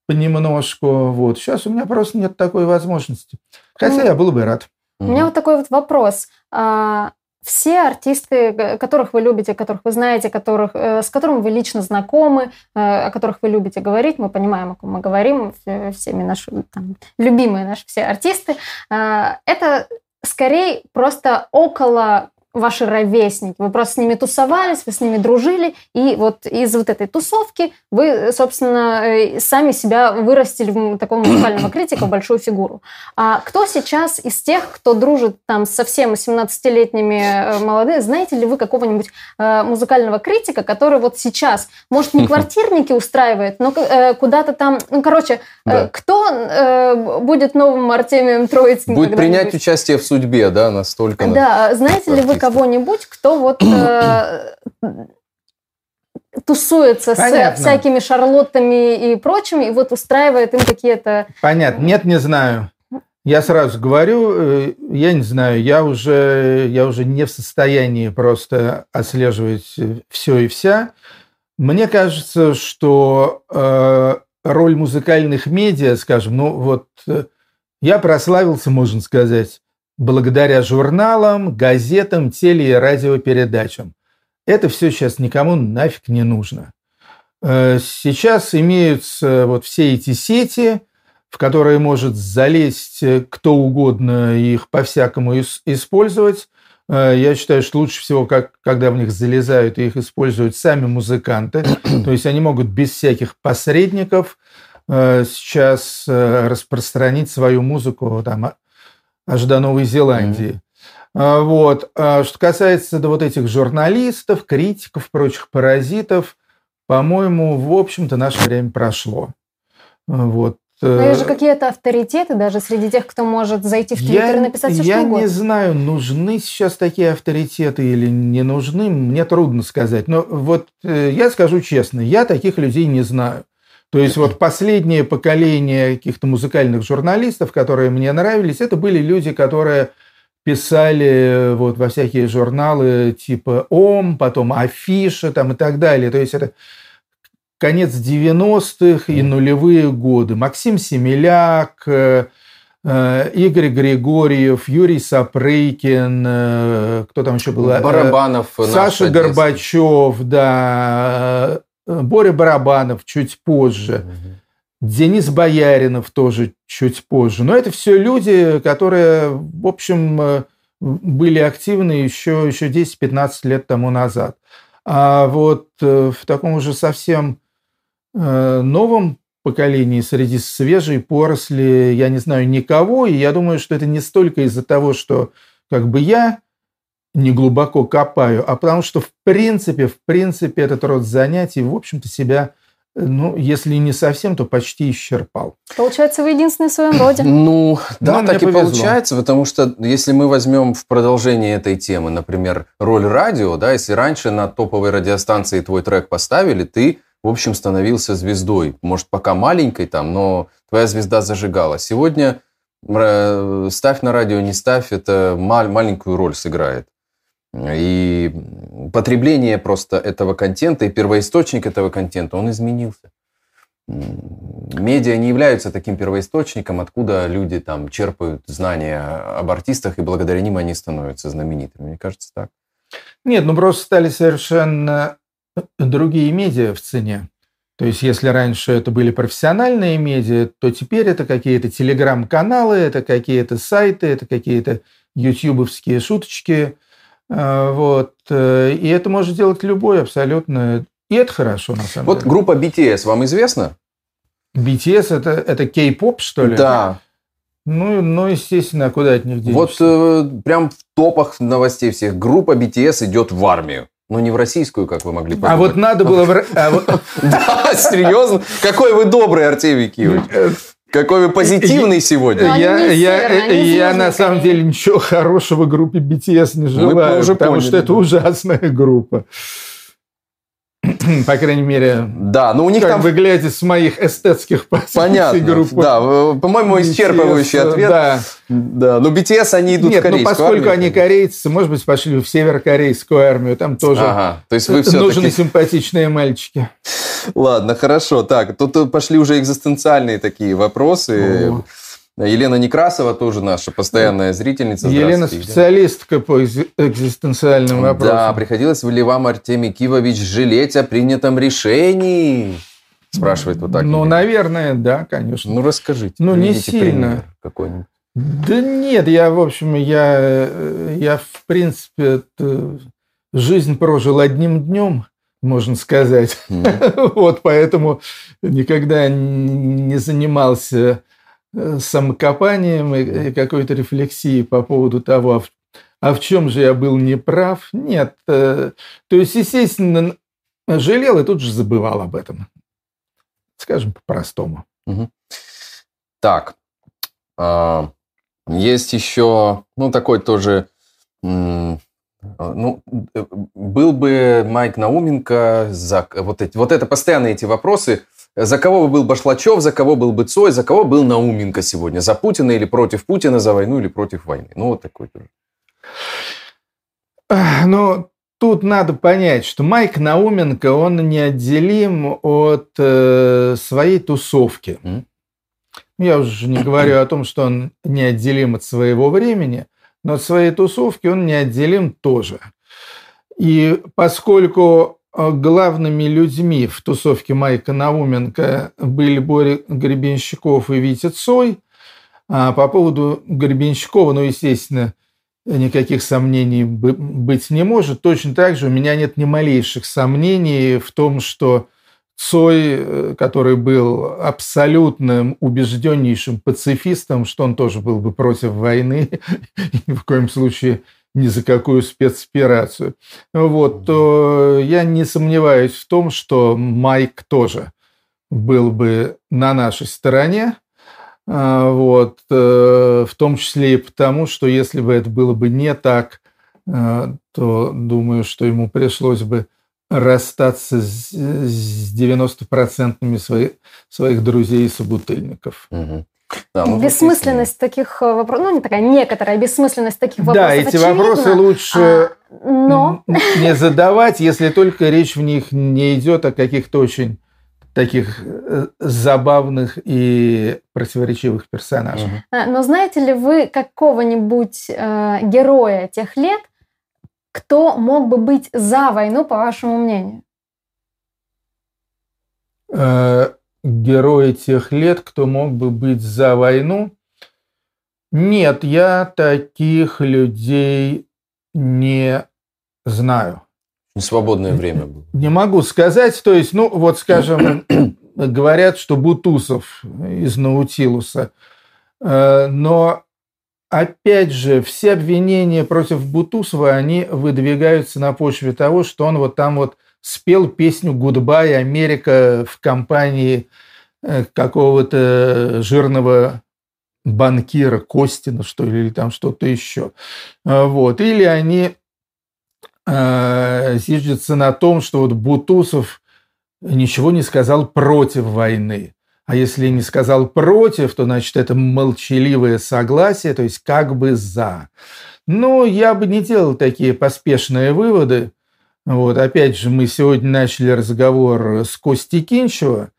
понемножку. Вот. Сейчас у меня просто нет такой возможности. Хотя ну, я был бы рад. У меня вот такой вот вопрос. А, все артисты, которых вы любите, которых вы знаете, которых, э, с которыми вы лично знакомы, э, о которых вы любите говорить, мы понимаем, о ком мы говорим, всеми наши там, любимые наши все артисты, это скорее просто около ваши ровесники, вы просто с ними тусовались, вы с ними дружили, и вот из вот этой тусовки вы, собственно, э, сами себя вырастили в такого музыкального критика, большую фигуру. А кто сейчас из тех, кто дружит там совсем 17-летними э, молодыми, знаете ли вы какого-нибудь э, музыкального критика, который вот сейчас, может, не квартирники устраивает, но куда-то там, ну, короче, да. кто будет новым Артемием Троицким? Будет принять участие в судьбе, да, настолько. Да, знаете ли вы кого-нибудь, кто вот э, тусуется Понятно. с всякими шарлоттами и прочими, и вот устраивает им какие-то... Понятно. Нет, не знаю. Я сразу говорю, э, я не знаю, я уже, я уже не в состоянии просто отслеживать все и вся. Мне кажется, что э, роль музыкальных медиа, скажем, ну вот э, я прославился, можно сказать, благодаря журналам, газетам, теле- и радиопередачам. Это все сейчас никому нафиг не нужно. Э, сейчас имеются вот все эти сети, в которые может залезть э, кто угодно и их по-всякому использовать. Э, я считаю, что лучше всего, как, когда в них залезают и их используют сами музыканты. То есть они могут без всяких посредников сейчас распространить свою музыку там, аж до Новой Зеландии. Mm-hmm. Вот. А что касается да, вот этих журналистов, критиков, прочих паразитов, по-моему, в общем-то, наше время прошло. Вот. Но есть же какие-то авторитеты даже среди тех, кто может зайти в Твиттер и написать все, я что угодно. Я не знаю, нужны сейчас такие авторитеты или не нужны, мне трудно сказать. Но вот э, я скажу честно, я таких людей не знаю. То есть вот последнее поколение каких-то музыкальных журналистов, которые мне нравились, это были люди, которые писали вот во всякие журналы типа ОМ, потом Афиша там и так далее. То есть это конец 90-х и нулевые годы. Максим Семеляк, э, э, Игорь Григорьев, Юрий Сапрыкин, э, кто там еще был? Барабанов. Саша Горбачев, да. Боря Барабанов чуть позже. Угу. Денис Бояринов тоже чуть позже. Но это все люди, которые, в общем, были активны еще, еще 10-15 лет тому назад. А вот в таком уже совсем Э, новом поколении, среди свежей поросли, я не знаю никого, и я думаю, что это не столько из-за того, что как бы я не глубоко копаю, а потому что в принципе, в принципе этот род занятий, в общем-то, себя ну, если не совсем, то почти исчерпал. Получается, вы единственный в своем роде. Ну, да, так и повезло. получается, потому что если мы возьмем в продолжение этой темы, например, роль радио, да, если раньше на топовой радиостанции твой трек поставили, ты в общем, становился звездой. Может, пока маленькой там, но твоя звезда зажигала. Сегодня э, ставь на радио, не ставь, это маленькую роль сыграет. И потребление просто этого контента и первоисточник этого контента, он изменился. Медиа не являются таким первоисточником, откуда люди там черпают знания об артистах, и благодаря ним они становятся знаменитыми. Мне кажется, так. Нет, ну просто стали совершенно другие медиа в цене. То есть, если раньше это были профессиональные медиа, то теперь это какие-то телеграм-каналы, это какие-то сайты, это какие-то ютубовские шуточки. А, вот. Э, и это может делать любой абсолютно. И это хорошо, на самом вот деле. Вот группа BTS вам известна? BTS это, это кей-поп, что ли? Да. Ну, ну, естественно, а куда от них денешься? Вот э, прям в топах новостей всех. Группа BTS идет в армию. Но не в российскую, как вы могли подумать. А вот надо было... А да, серьезно? Какой вы добрый, Артемий Киевич. Какой вы позитивный сегодня. Я, я, я на самом деле ничего хорошего группе BTS не желаю, потому что это ужасная группа. По крайней мере, да, но у них как там вы глядите с моих эстетских Понятно, группы. Да, по-моему, исчерпывающий BTS, ответ. Да. да, но BTS они идут Нет, в корейскую ну поскольку армию. они корейцы, может быть, пошли в северокорейскую армию, там тоже ага, то есть вы нужны таки... симпатичные мальчики. Ладно, хорошо. Так, тут пошли уже экзистенциальные такие вопросы. О. Елена Некрасова тоже наша постоянная зрительница. Елена специалистка по экзистенциальным вопросам. Да, приходилось ли вам, Артемий Кивович, жалеть о принятом решении? Спрашивает вот так. Ну, наверное, да, конечно. Ну, расскажите. Ну, не сильно. Какой-нибудь. Да нет, я, в общем, я, я в принципе, жизнь прожил одним днем, можно сказать. Mm. вот, поэтому никогда не занимался Э, самокопанием и какой-то рефлексией по поводу того, а в, а чем же я был неправ. Нет. Э, то есть, естественно, жалел и тут же забывал об этом. Скажем по-простому. Угу. Так. А, есть еще, ну, такой тоже... Ну, э, был бы Майк Науменко за вот эти, вот это постоянно эти вопросы за кого бы был Башлачев, за кого был бы Цой, за кого был Науменко сегодня? За Путина или против Путина, за войну или против войны? Ну, вот такой тоже. Ну, тут надо понять, что Майк Науменко, он неотделим от э, своей тусовки. Mm. Я уже не говорю о том, что он неотделим от своего времени, но от своей тусовки он неотделим тоже. И поскольку главными людьми в тусовке Майка Науменко были Боря Гребенщиков и Витя Цой. А по поводу Гребенщикова, ну, естественно, никаких сомнений быть не может. Точно так же у меня нет ни малейших сомнений в том, что Цой, э, который был абсолютным убежденнейшим пацифистом, что он тоже был бы против войны, ни в коем случае ни за какую спецоперацию, вот, то я не сомневаюсь в том, что Майк тоже был бы на нашей стороне, а, вот, э, в том числе и потому, что если бы это было бы не так, э, то думаю, что ему пришлось бы расстаться с, с 90% своих, своих друзей и собутыльников. Угу. Да, ну, бессмысленность таких э, вопросов, ну не такая некоторая бессмысленность таких вопросов. Да, эти очевидна, вопросы лучше а, но... не задавать, если только речь в них не идет о каких-то очень таких э, забавных и противоречивых персонажей. Угу. Но знаете ли вы какого-нибудь э, героя тех лет, кто мог бы быть за войну, по вашему мнению? Э, герои тех лет, кто мог бы быть за войну? Нет, я таких людей не знаю. Свободное время было. Не могу сказать. То есть, ну, вот, скажем, говорят, что Бутусов из Наутилуса. Э, но, опять же, все обвинения против Бутусова, они выдвигаются на почве того, что он вот там вот спел песню «Goodbye, Америка» в компании э, какого-то жирного банкира Костина, что ли, или там что-то еще. Э, вот. Или они э, зиждется на том, что вот Бутусов ничего не сказал против войны. А если не сказал против, то, значит, это молчаливое согласие, то есть как бы за. Но я бы не делал такие поспешные выводы. Вот, опять же, мы сегодня начали разговор с Костей Кинчева,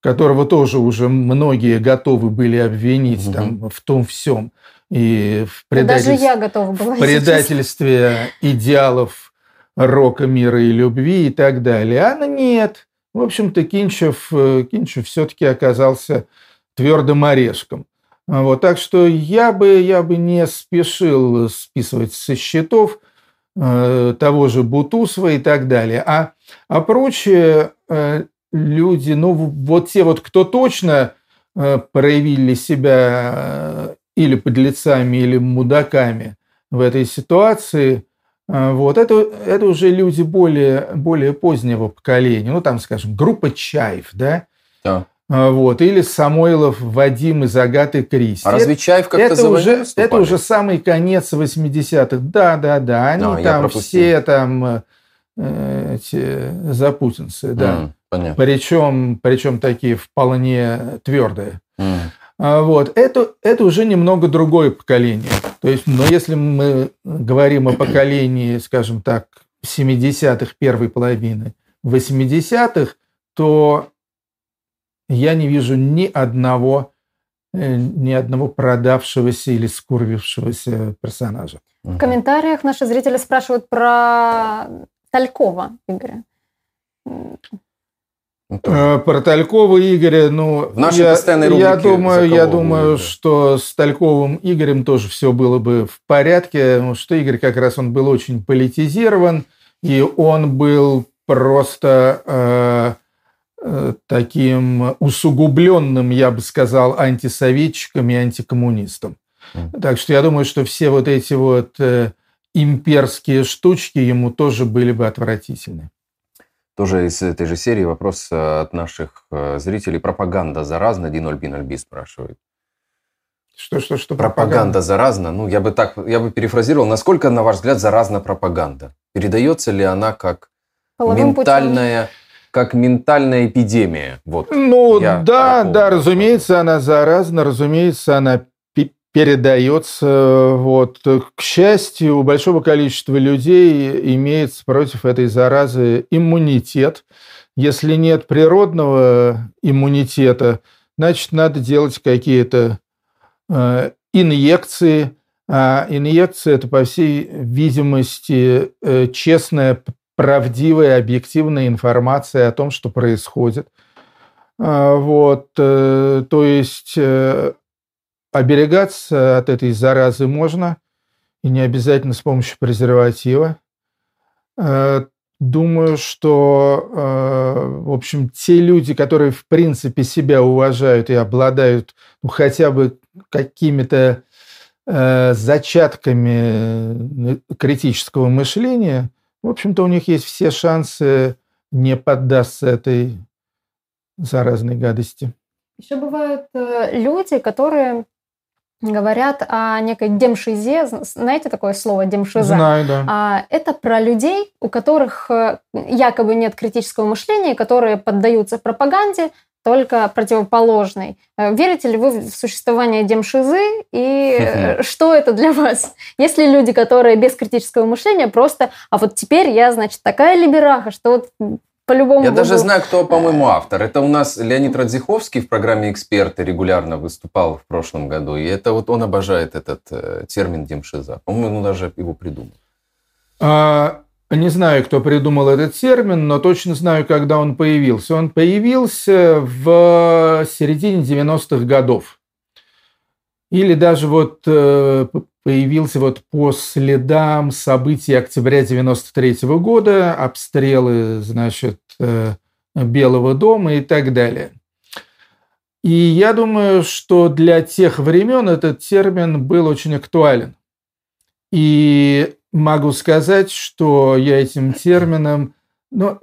которого тоже уже многие готовы были обвинить угу. там, в том всем. И в предательстве, Даже я готова была. В предательстве идеалов рока, мира и любви и так далее. А нет. В общем-то, Кинчев, э, Кинчев все-таки оказался твердым орешком. Вот, так что я бы, я бы не спешил списывать со счетов того же Бутусова и так далее. А, а прочие э, люди, ну вот те вот, кто точно э, проявили себя э, или подлецами, или мудаками в этой ситуации, вот, это, это уже люди более, более позднего поколения. Ну, там, скажем, группа Чаев, да? Да. А, вот, или Самойлов Вадим из Агаты Кристи. А разве Чаев как-то это уже, это уже самый конец 80-х. Да, да, да. Они а, там все там э, эти запутинцы, да. Mm, понятно. Причем, причем такие вполне твердые. Mm. А, вот. Это, это уже немного другое поколение. То есть, но если мы говорим о поколении, скажем так, 70-х, первой половины, 80-х, то я не вижу ни одного, э, ни одного продавшегося или скурвившегося персонажа. В комментариях наши зрители спрашивают про Талькова Игоря. Ну, э, Про Талькова Игоря, ну, в нашей я, постоянной рубрике я думаю, я думаю, что с Тальковым Игорем тоже все было бы в порядке, потому что Игорь как раз он был очень политизирован, и он был просто э, э, таким усугубленным, я бы сказал, антисоветчиком и антикоммунистом. Mm. Так что я думаю, что все вот эти вот э, имперские штучки ему тоже были бы отвратительны. Тоже из этой же серии вопрос э, от наших э, зрителей. Пропаганда заразна? Диноль Бинольби спрашивает. Что, что, что? Пропаганда, пропаганда заразна? Ну, я бы так, я бы перефразировал. Насколько, на ваш взгляд, заразна пропаганда? Передается ли она как Половым ментальная... Путем как ментальная эпидемия. Вот. Ну да, да, разумеется, она заразна, разумеется, она передается. Вот. К счастью, у большого количества людей имеется против этой заразы иммунитет. Если нет природного иммунитета, значит, надо делать какие-то э, инъекции. А инъекция – это, по всей видимости, э, честная, правдивая, объективная информация о том, что происходит. А, вот, э, то есть э, Оберегаться от этой заразы можно, и не обязательно с помощью презерватива. Э, думаю, что, в общем, те люди, которые в принципе себя уважают и обладают ну, хотя бы какими-то зачатками критического мышления, в общем-то, у них есть все шансы не поддаться этой заразной гадости. Еще бывают люди, которые говорят о некой демшизе. Знаете такое слово демшиза? Знаю, да. А, это про людей, у которых э, якобы нет критического мышления, которые поддаются пропаганде, только противоположной. Э, верите ли вы в существование демшизы и э, что это для вас? Есть ли люди, которые без критического мышления просто, а вот теперь я, значит, такая либераха, что вот по-любому Я буду... даже знаю, кто, по-моему, автор. Это у нас Леонид Радзиховский в программе «Эксперты» регулярно выступал в прошлом году. И это вот он обожает этот э, термин демшиза. По-моему, он даже его придумал. А, не знаю, кто придумал этот термин, но точно знаю, когда он появился. Он появился в середине 90-х годов. Или даже вот э, появился вот по следам событий октября 93 -го года, обстрелы, значит, э, Белого дома и так далее. И я думаю, что для тех времен этот термин был очень актуален. И могу сказать, что я этим термином, ну,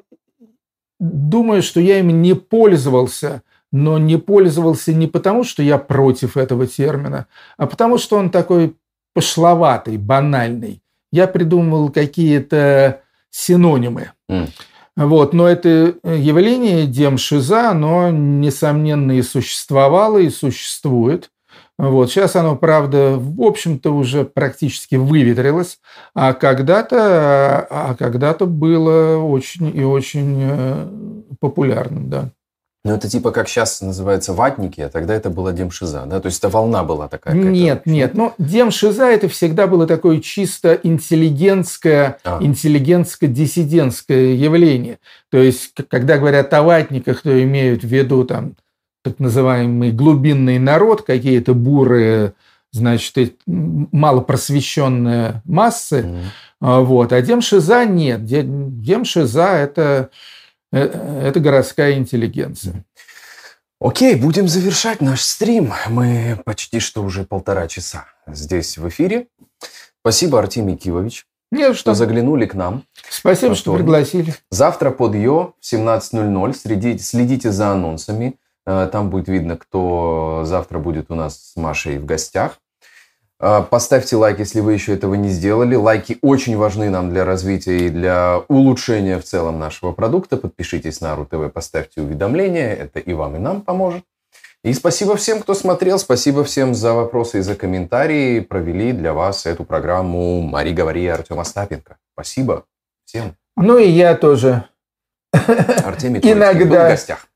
думаю, что я им не пользовался, но не пользовался не потому, что я против этого термина, а потому что он такой пошловатый, банальный. Я придумывал какие-то синонимы. Mm. Вот, но это явление демшиза, оно, несомненно, и существовало, и существует. Вот. Сейчас оно, правда, в общем-то уже практически выветрилось, а когда-то, а когда-то было очень и очень э, популярным, да. Ну, это типа как сейчас называется ватники, а тогда это была демшиза, да? То есть это волна была такая? Нет, нет. Ну, демшиза это всегда было такое чисто интеллигентское, а. интеллигентско-диссидентское явление. То есть, когда говорят о ватниках, то имеют в виду там так называемый глубинный народ, какие-то бурые, значит, малопросвещенные массы. Mm. Вот. А демшиза нет. Демшиза – это Э, это городская интеллигенция. Окей, будем завершать наш стрим. Мы почти что уже полтора часа здесь в эфире. Спасибо, Артемий Кивович, Не что. что заглянули к нам. Спасибо, что пригласили. Завтра под Йо в 17.00. Следите, следите за анонсами. Э, там будет видно, кто завтра будет у нас с Машей в гостях. А, поставьте лайк, если вы еще этого не сделали. Лайки очень важны нам для развития и для улучшения в целом нашего продукта. Подпишитесь на РУ-ТВ, поставьте уведомления. Это и вам, и нам поможет. И спасибо всем, кто смотрел. Спасибо всем за вопросы и за комментарии. Провели для вас эту программу Мари Говори и Артем Остапенко. Спасибо всем. Ну и я тоже. Артемий иногда, был в гостях.